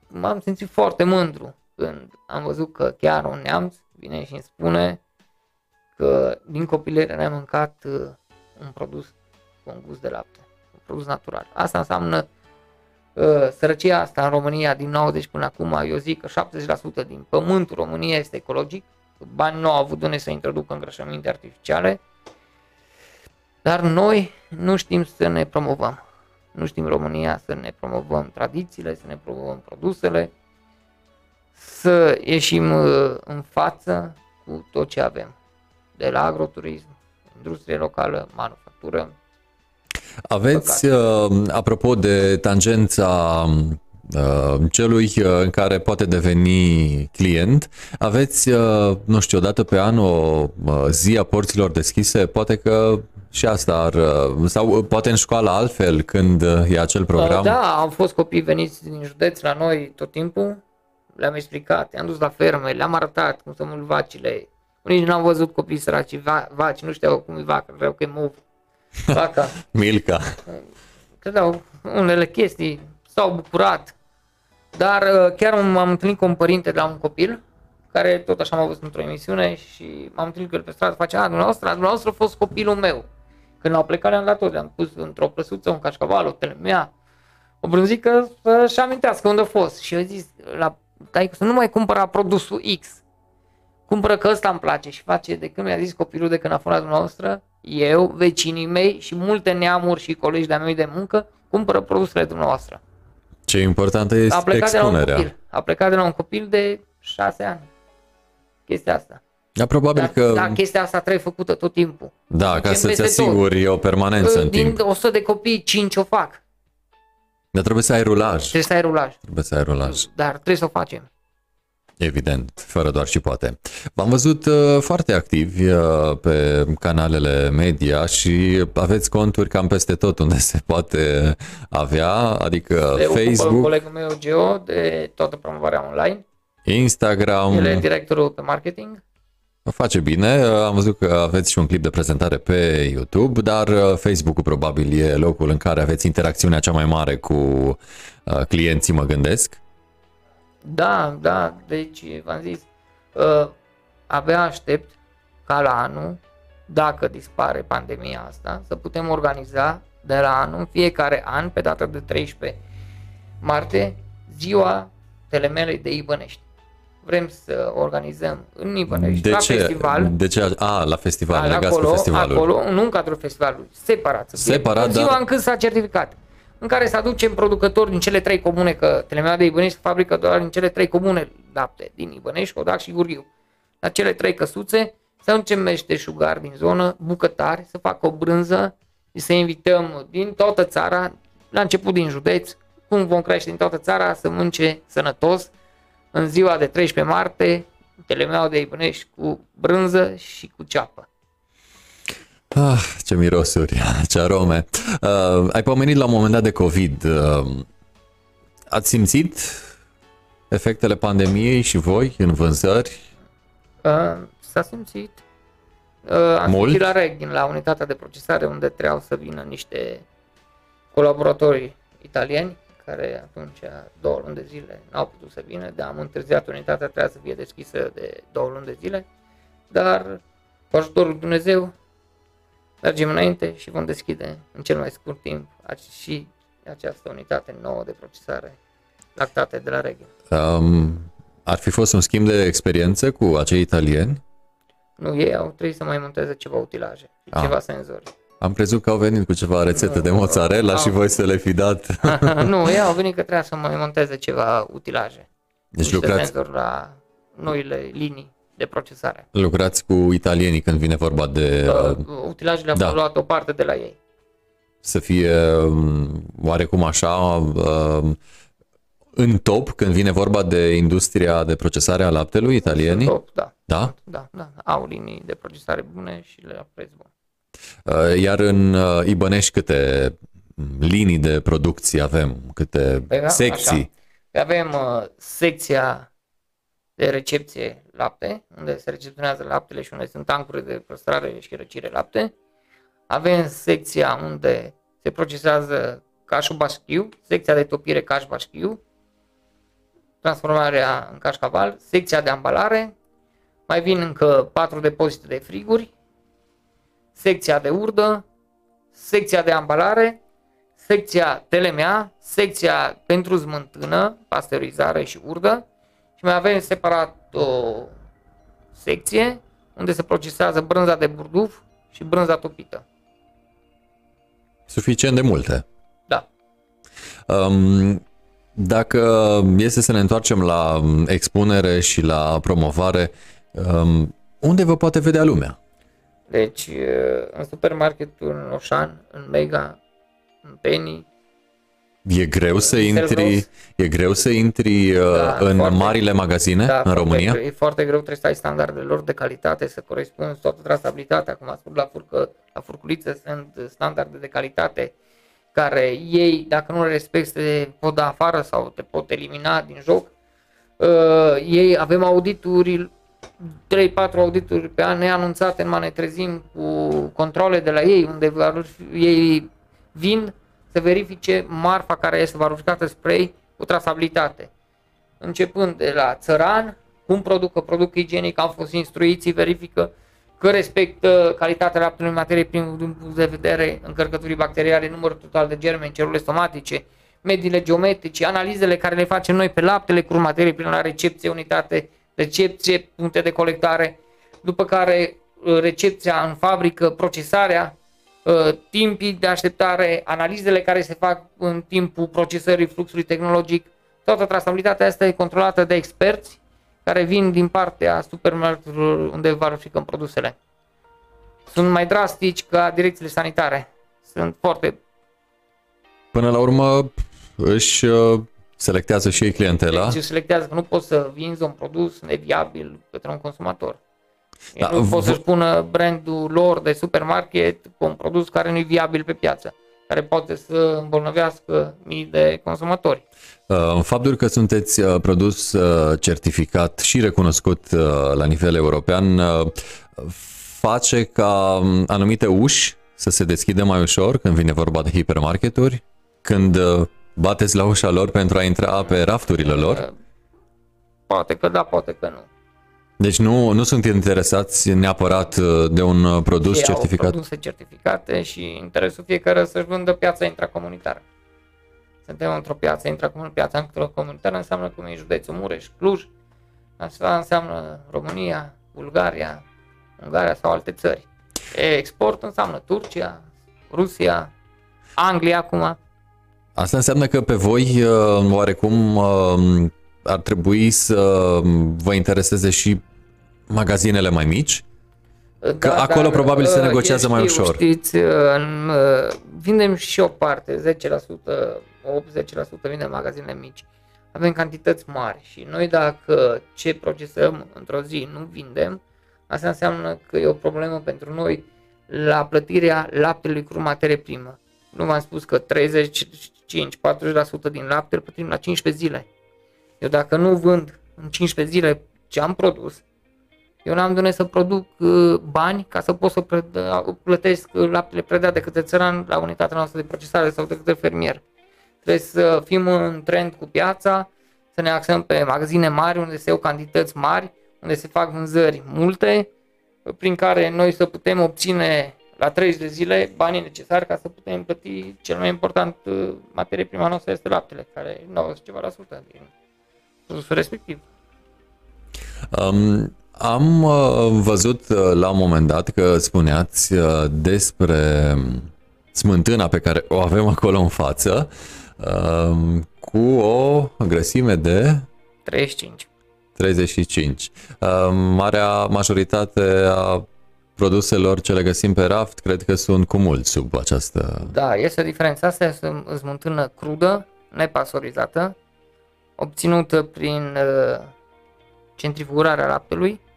m-am simțit foarte mândru când am văzut că chiar un neamț vine și îmi spune că din copilărie n-ai mâncat uh, un produs cu un gust de lapte, un produs natural. Asta înseamnă uh, sărăcia asta în România din 90 până acum, eu zic că 70% din pământul României este ecologic, bani nu au avut de unde să introducă îngrășăminte artificiale, dar noi nu știm să ne promovăm. Nu știm România să ne promovăm tradițiile, să ne promovăm produsele, să ieșim uh, în față cu tot ce avem. De la agroturism, industrie locală, manufactură. Aveți, uh, apropo de tangența uh, celui uh, în care poate deveni client, aveți, uh, nu știu, o dată pe an o uh, zi a porților deschise? Poate că și asta ar, uh, sau uh, poate în școală altfel când uh, e acel program? Da, au fost copii veniți din județ la noi tot timpul, le-am explicat, i-am dus la ferme, le-am arătat cum să mult vacile. Unii nu au văzut copii săraci, va, vaci, nu știau cum e vacă, vreau că e mov. Vaca. Milka. credeau unele chestii, s-au bucurat. Dar uh, chiar m-am întâlnit cu un părinte de la un copil, care tot așa m-a văzut într-o emisiune și m-am întâlnit cu el pe stradă, face, a, dumneavoastră, a, dumneavoastră a fost copilul meu. Când au plecat le-am dat tot, le-am pus într-o plăsuță, un cașcaval, o telemea, o brânzică să-și amintească unde a fost. Și eu zis la taică să nu mai cumpăra produsul X. Cumpără că ăsta îmi place și face de când mi-a zis copilul de când a fost la dumneavoastră, eu, vecinii mei și multe neamuri și colegi de-a mei de muncă cumpără produsele dumneavoastră. Ce important A este plecat de la un expunerea. copil. A plecat de la un copil de șase ani. Chestia asta. Da, probabil Dar, că, dar chestia asta trebuie făcută tot timpul. da, ca Facem să-ți peste tot. asiguri o permanență în Din timp. 100 de copii, 5 o fac. Dar trebuie să ai rulaj. Trebuie să ai rulaj. Trebuie să ai rulaj. Dar trebuie să o facem. Evident, fără doar și poate. V-am văzut uh, foarte activi uh, pe canalele media și aveți conturi cam peste tot unde se poate avea, adică Se ocupă Facebook, colegul meu Geo de toată promovarea online. Instagram. El e directorul pe marketing. O face bine, uh, am văzut că aveți și un clip de prezentare pe YouTube, dar uh, Facebook-ul probabil e locul în care aveți interacțiunea cea mai mare cu uh, clienții, mă gândesc. Da, da, deci v-am zis, uh, abia aștept ca la anul, dacă dispare pandemia asta, să putem organiza de la anul, în fiecare an, pe data de 13 martie, ziua telemelei de Ibănești. Vrem să organizăm în Ibănești, De la ce? festival, De ce? A, la festival, da, legați acolo, cu festivalul. acolo, nu în cadrul festivalului, separat. Să fie, Separat, în ziua dar- în când s-a certificat. În care să aducem producători din cele trei comune, că Telemea de Ibănești fabrică doar din cele trei comune lapte, din Ibănești, Codac și Gurghiu. La cele trei căsuțe, să aducem meșteșugari din zonă, bucătari, să facă o brânză și să invităm din toată țara, la început din județ, cum vom crește din toată țara, să mânce sănătos în ziua de 13 martie, Telemeaua de Ibănești cu brânză și cu ceapă. Ah, ce mirosuri, ce arome. Uh, ai pomenit la un moment dat de COVID. Uh, ați simțit efectele pandemiei și voi în vânzări? Uh, s-a simțit. Uh, am Mult? simțit la Reghin, la unitatea de procesare, unde trebuiau să vină niște colaboratori italieni, care atunci, două luni de zile, n-au putut să vină, dar am întârziat unitatea, trebuia să fie deschisă de două luni de zile, dar cu ajutorul lui Dumnezeu mergem înainte și vom deschide în cel mai scurt timp ace- și această unitate nouă de procesare lactate de la Reghin. Um, ar fi fost un schimb de experiență cu acei italieni? Nu, ei au trebuit să mai monteze ceva utilaje, și Ah. ceva senzori. Am crezut că au venit cu ceva rețete Nu, de mozzarella și au- voi să le fi dat. nu, ei au venit că trebuia să mai monteze ceva utilaje. Deci niște lucrați, senzori la noile linii de procesare. lucrați cu italienii când vine vorba de uh, Uh, utilajele au da. da. luat o parte de la ei. să fie um, oarecum așa um, în top când vine vorba de industria de procesare a laptelui italienii? Top, da. Da? Da, da. Au linii de procesare bune și le au preț bun. Uh, Iar în uh, Ibănești câte linii de producție avem? Câte Păi, da, secții? așa. Avem uh, secția de recepție lapte, unde se recepționează laptele și unde sunt tancuri de păstrare și răcire lapte. Avem secția unde se procesează cașul bașchiu, secția de topire caș bașchiu, transformarea în cașcaval, secția de ambalare, mai vin încă patru depozite de friguri, secția de urdă, secția de ambalare, secția TLMA, secția pentru smântână, pasteurizare și urdă și mai avem separat o secție unde se procesează brânza de burduf și brânza topită. Suficient de multe. Da. Um, dacă este să ne întoarcem la um, expunere și la promovare, um, unde vă poate vedea lumea? Deci în supermarketul în Oșan, în Mega, în Penny, E greu să În intri, Selgros. e greu să intri uh, Da, în foarte. marile magazine da, în foarte România? greu, e foarte greu, trebuie să ai standardele lor de calitate, să corespunzi toată trasabilitatea, cum a spus la, furcă, la furculiță, sunt standarde de calitate care ei, dacă nu le respecti, te pot da afară sau te pot elimina din joc. Uh, ei avem audituri, 3-4 audituri pe an neanunțate, numai ne trezim cu controle de la ei, unde valori- ei vin să verifice marfa care este valorificată spre ei cu trasabilitate. Începând de la țăran, cum produc, că produc igienic, au fost instruiți, verifică că respectă calitatea laptelui în materie prin din punct de vedere încărcăturii bacteriale, numărul total de germeni, celule stomatice, mediile geometrice, analizele care le facem noi pe laptele cu materie prin la recepție, unitate, recepție, puncte de colectare, după care uh, recepția în fabrică, procesarea, uh, timpii de așteptare, analizele care se fac în timpul procesării fluxului tehnologic, toată trasabilitatea asta e controlată de experți care vin din partea supermarketurilor unde valorificăm produsele. Sunt mai drastici ca direcțiile sanitare. Sunt foarte... Până la urmă își uh, selectează și ei clientela. Deci selectează că nu poți să vinzi un produs neviabil către un consumator. Ei Da, nu pot v- să-și pună brandul lor de supermarket cu un produs care nu e viabil pe piață, care poate să îmbolnăvească mii de consumatori. Uh, Faptul că sunteți uh, produs uh, certificat și recunoscut uh, la nivel european uh, face ca um, anumite uși să se deschidă mai ușor când vine vorba de hipermarketuri, când uh, bateți la ușa lor pentru a intra pe rafturile lor. Poate că da, poate că nu. Deci nu, nu sunt interesați neapărat uh, de un uh, produs Ei certificat. Au produse certificate și interesul fiecare să-și vândă piața intracomunitară. Suntem într-o piață intracomunitară. Piața intracomunitară înseamnă cum e județul Mureș, Cluj, asta înseamnă România, Bulgaria, Ungaria sau alte țări. E, export înseamnă Turcia, Rusia, Anglia acum. Asta înseamnă că pe voi uh, oarecum uh, ar trebui să vă intereseze și magazinele mai mici? Că acolo probabil se uh, negociază eu mai știu, ușor. Știți, uh, în, uh, vindem și o parte, 10%, 80% vindem magazinele mici. Avem cantități mari și noi dacă ce procesăm într-o zi nu vindem, asta înseamnă că e o problemă pentru noi la plătirea laptelui cu materie primă. Nu v-am spus că 35-40% din lapte îl plătim la 15 zile. Eu dacă nu vând în 15 zile ce am produs, Eu n-am de să produc uh, bani ca să pot să plătesc laptele predat de către țăran la unitatea noastră de procesare sau de către fermier. Trebuie să fim în trend cu piața, să ne axăm pe magazine mari unde se iau cantități mari, unde se fac vânzări multe, prin care noi să putem obține la 30 de zile banii necesari ca să putem plăti cel mai important uh, materie prima noastră este laptele, care e 90 ceva la sută din produsul respectiv. Um, am uh, văzut uh, la un moment dat că spuneați uh, despre smântâna pe care o avem acolo în față uh, cu o grăsime de 35. 35. Uh, marea majoritate a produselor ce le găsim pe raft, cred că sunt cu mult sub această... Da, este diferența asta, este smântână crudă, nepasorizată, obținută prin uh, centrifugarea laptelui, uh,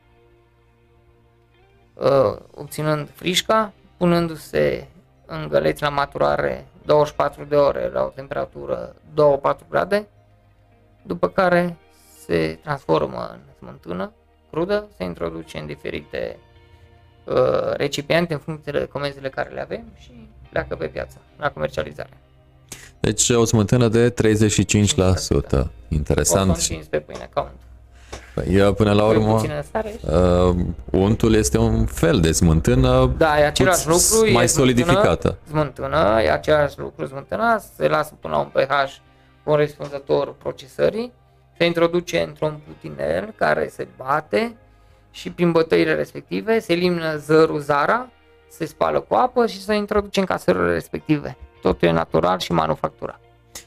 obținând frișca, punându-se în găleți la maturare 24 de ore la o temperatură 2-4 grade, după care se transformă în smântână crudă, se introduce în diferite uh, recipiente în funcție de comenzile care le avem și pleacă pe piață, la comercializare. Deci o smântână de 35%. Interesant. O pe pâine, count. Păi, până la urmă, uh, untul este un fel de smântână da, e același lucru, mai e solidificată. Smântână, e același lucru, smântână, se lasă până la un pH corespunzător procesării, se introduce într-un putinel care se bate și prin bătăile respective se elimină zărul zara, se spală cu apă și se introduce în caserele respective. Totul e natural și manufacturat.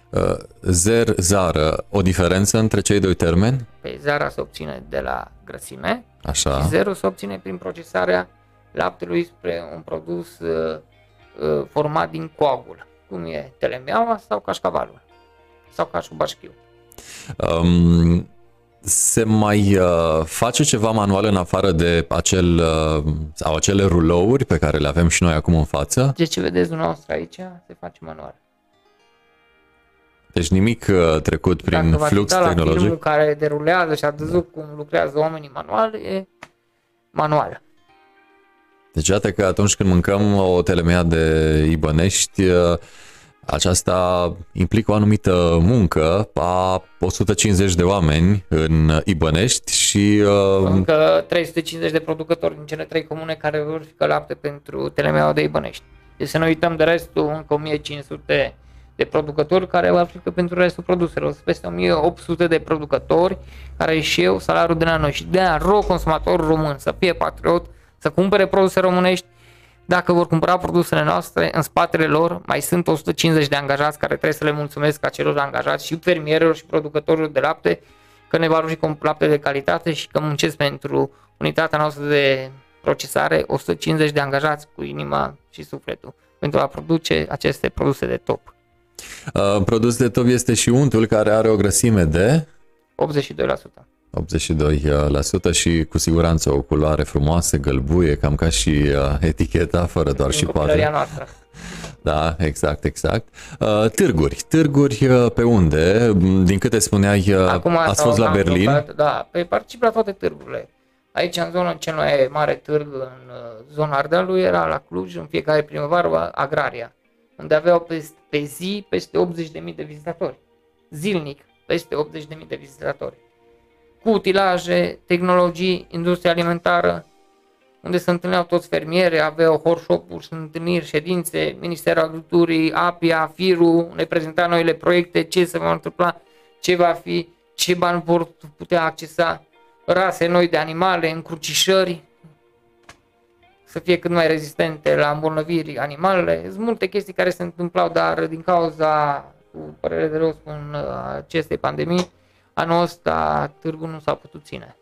Uh, zer, zară, o diferență între cei doi termeni? Pe zara se obține de la grăsime Așa. și zerul se obține prin procesarea laptelui spre un produs uh, uh, format din coagul, cum e telemeaua sau cașcavalul sau cașubașchiu. Um, se mai uh, face ceva manual în afară de acel, uh, sau acele rulouri pe care le avem și noi acum în față? De ce vedeți dumneavoastră aici, se face manual. Deci nimic uh, trecut prin Dacă flux tehnologic? Dacă care derulează și a văzut cum lucrează oamenii manual, e manual. Deci iată că atunci când mâncăm o telemea de ibănești, uh, aceasta implică o anumită muncă a 150 de oameni în Ibănești și... Uh, Încă 350 de producători din cele trei comune care vor fi lapte pentru telemeaua de Ibănești. Deci să nu uităm de restul, încă 1500 de producători care au aplică pentru restul produselor. Sunt peste 1800 de producători care își iau salariul de la noi și de aia rog consumatorul român să fie patriot, să cumpere produse românești. Dacă vor cumpăra produsele noastre, în spatele lor mai sunt 150 de angajați care trebuie să le mulțumesc acelor angajați și fermierilor și producătorilor de lapte că ne va cu lapte de calitate și că muncesc pentru unitatea noastră de procesare 150 de angajați cu inima și sufletul pentru a produce aceste produse de top. Uh, produs de top este și untul care are o grăsime de 82%. 82% și cu siguranță o culoare frumoasă, gălbuie, cam ca și uh, eticheta, fără doar și poate. noastră. Da, exact, exact. Uh, târguri. Târguri uh, pe unde? Din câte spuneai, uh, Acum ați fost la Berlin? Blocat, da, pe particip la toate târgurile. Aici, în zona cel mai mare târg, în uh, zona Ardealului, era la Cluj, în fiecare primăvară, Agraria unde aveau pe, pe zi peste 80.000 de vizitatori. Zilnic, peste 80.000 de vizitatori. Cu utilaje, tehnologii, industria alimentară, unde se întâlneau toți fermieri, aveau workshop-uri, întâlniri, ședințe, Ministerul Agriculturii, APIA, FIRU, ne prezenta noile proiecte, ce se va întâmpla, ce va fi, ce bani vor putea accesa, rase noi de animale, încrucișări, să fie cât mai rezistente la îmbolnăviri animalele. Sunt multe chestii care se întâmplau, dar din cauza, cu părere de rău spun, acestei pandemii, anul ăsta târgul nu s-a putut ține.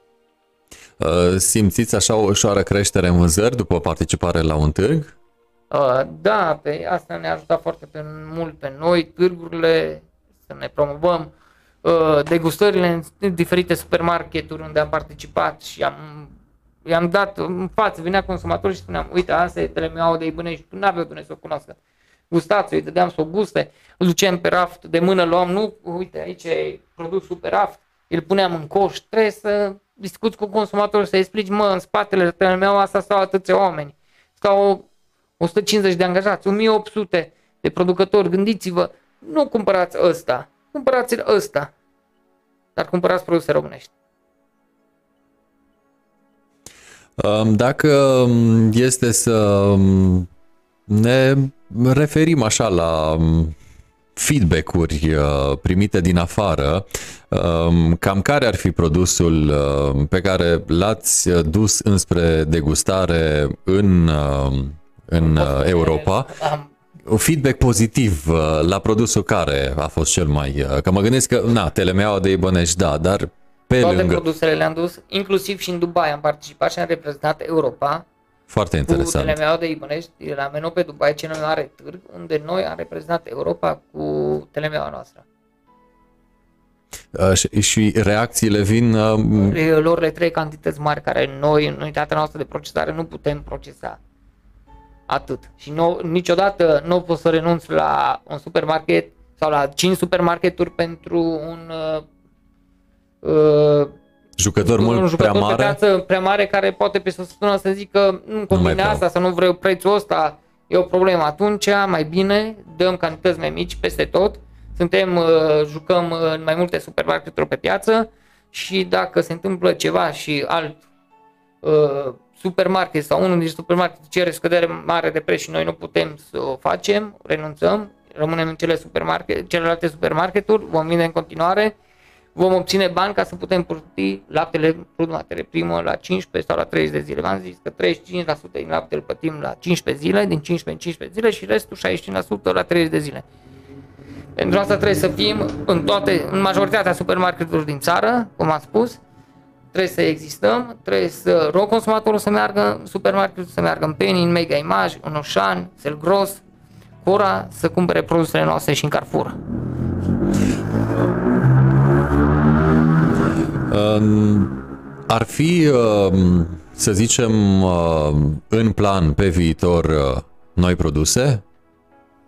Uh, simțiți așa o ușoară creștere în vânzări după participare la un târg? Uh, da, pe asta ne-a ajutat foarte pe mult pe noi, târgurile, să ne promovăm, uh, degustările în diferite supermarketuri unde am participat și am i-am dat în față, venea consumatorul și spuneam, uite, asta e telemeaua de Ibănești, nu aveau de să o cunoască. Gustați-o, îi dădeam să o guste, îl duceam pe raft, de mână luam, nu, uite, aici e produsul pe raft, îl puneam în coș, trebuie să discuți cu consumatorul să explici, mă, în spatele tăiului meu asta stau atâția oameni, stau 150 de angajați, 1800 de producători, gândiți-vă, nu cumpărați ăsta, cumpărați ăsta, dar cumpărați produse românești. Dacă este să ne referim așa la feedback-uri uh, primite din afară, um, cam care ar fi produsul uh, pe care l-ați dus înspre degustare în, uh, în Europa? feedback pozitiv la produsul care a fost cel mai... Că mă gândesc că, na, telemeaua de Ibănești, da, dar pe Toate lângă... produsele le-am dus, inclusiv și în Dubai am participat și am reprezentat Europa. Foarte interesant. Cu telemeaua de Ibănești, la Meno pe Dubai, cel mai mare târg, unde noi am reprezentat Europa cu telemeaua noastră. Uh, și, și reacțiile vin... Uh... Lor le trei cantități mari care noi, în unitatea noastră de procesare, nu putem procesa. Atât. Și nu, niciodată nu pot să renunț la un supermarket sau la 5 supermarketuri pentru un uh, uh, jucător mult un jucător prea mare. Piață prea mare care poate pe săptămână să zică nu combine asta, să nu vreau prețul ăsta, e o problemă. Atunci, mai bine, dăm cantități mai mici peste tot. Suntem, uh, jucăm în mai multe supermarketuri pe piață și dacă se întâmplă ceva și alt uh, supermarket sau unul din supermarket cere scădere mare de preț și noi nu putem să o facem, renunțăm, rămânem în cele supermarket, celelalte supermarketuri, vom vinde în continuare vom obține bani ca să putem plăti laptele crud materie primă la 15 sau la 30 de zile. V-am zis că 35% din lapte îl plătim la 15 zile, din 15 în 15 zile și restul 65% la 30 de zile. Pentru asta trebuie să fim în toate, în majoritatea supermarketurilor din țară, cum am spus, trebuie să existăm, trebuie să rog consumatorul să meargă în supermarketul, să meargă în Penny, în Mega Image, în Oșan, Selgros, Cora, să cumpere produsele noastre și în Carrefour. Ar fi, um, să zicem, um, în plan pe viitor uh, noi produse?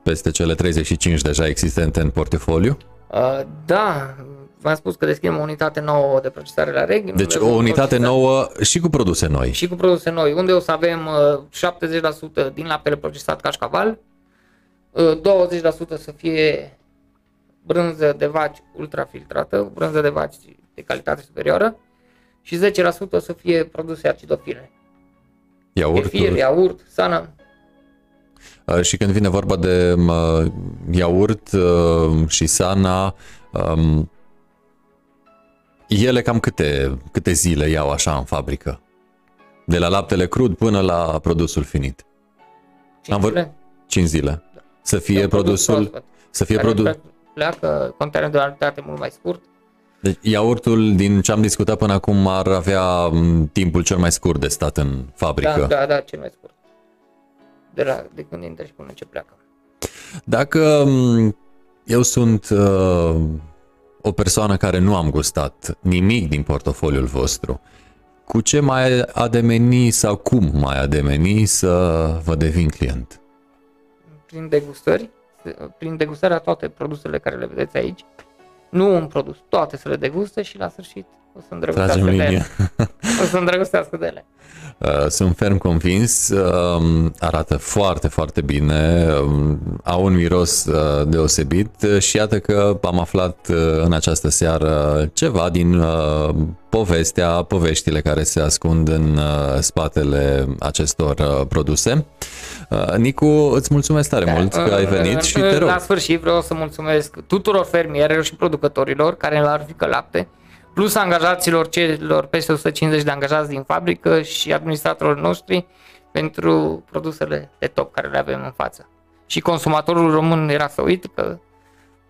Peste cele 35 deja existente în portofoliu? Uh, da, v-am spus că deschidem o unitate nouă de procesare la REG. Deci o unitate procesa... nouă și cu produse noi. Și cu produse noi, unde o să avem 70% uh, din laptele procesat cașcaval, 20% să fie brânză de vaci ultrafiltrată, brânză de vaci de calitate superioară și 10% o să fie produse acidofile. Iaurt, Kefir, iaurt, sană. Și când vine vorba de iaurt și sana, ele cam câte, câte zile iau așa în fabrică? De la laptele crud până la produsul finit. 5 zile. 5 zile. Să fie produsul... Să fie produs... Pleacă, contenul de o mult mai scurt deci iaurtul, din ce am discutat până acum, ar avea timpul cel mai scurt de stat în fabrică. Da, da, da, cel mai scurt. De, la, de când intră și până ce pleacă. Dacă eu sunt uh, o persoană care nu am gustat nimic din portofoliul vostru, cu ce mai ademeni sau cum mai ademeni să vă devin client? Prin degustări, prin degustarea toate produsele care le vedeți aici, nu un produs, toate să le deguste și la sfârșit o să îndrăgostească de ele. O să îndrăgostească de ele. Uh, sunt ferm convins, um, arată foarte, foarte bine, um, au un miros uh, deosebit și iată că am aflat uh, în această seară ceva din povestea, poveștile care se ascund în spatele acestor produse. Nicu, îți mulțumesc tare da, mult că ai venit și te rog. La sfârșit vreau să mulțumesc tuturor fermierilor și producătorilor care la lapte plus angajaților celor peste 150 de angajați din fabrică și administratorilor noștri pentru produsele de top care le avem în față. Și consumatorul român era să uit că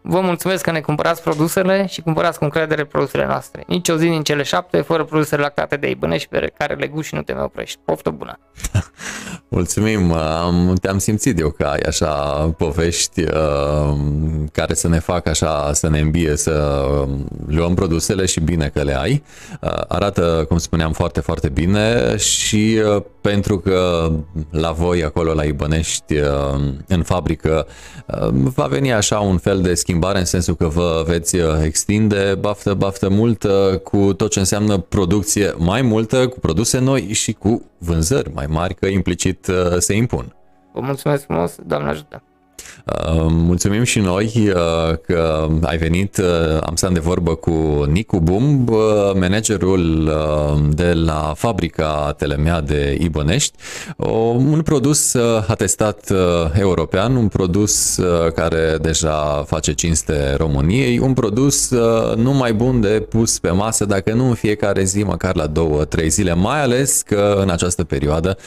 Vă mulțumesc că ne cumpărați produsele și cumpărați cu încredere produsele noastre. Nici o zi din cele șapte fără produsele lactate de Ibănești pe care le guși și nu te mai oprești. Poftă bună! Mulțumim! Am, te-am simțit eu că ai așa povești uh, care să ne facă așa, să ne îmbie să luăm produsele și bine că le ai. Uh, arată, cum spuneam, foarte, foarte bine și uh, pentru că la voi acolo la Ibănești în fabrică va veni așa un fel de schimbare în sensul că vă veți extinde baftă, baftă multă cu tot ce înseamnă producție mai multă, cu produse noi și cu vânzări mai mari, că implicit se impun. Vă mulțumesc frumos, Doamne ajută! Uh, mulțumim și noi uh, că ai venit. Uh, am stat de vorbă cu Nicu Bumb, managerul de la fabrica Telemea de Ibănești. Un produs atestat european, un produs care deja face cinste României, un produs numai bun de pus pe masă, dacă nu în fiecare zi, măcar la două, trei zile, mai ales că în această perioadă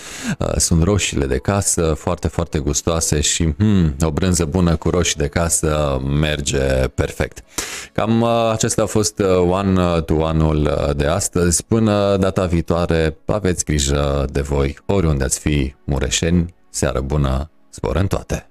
sunt roșiile de casă foarte, foarte gustoase și hmm, o brânză bună cu roșii de casă merge perfect. Cam uh, acesta a fost uh, One to One-ul uh, de astăzi. Până data viitoare, aveți grijă de voi oriunde ați fi mureșeni. Seară bună, spor în toate!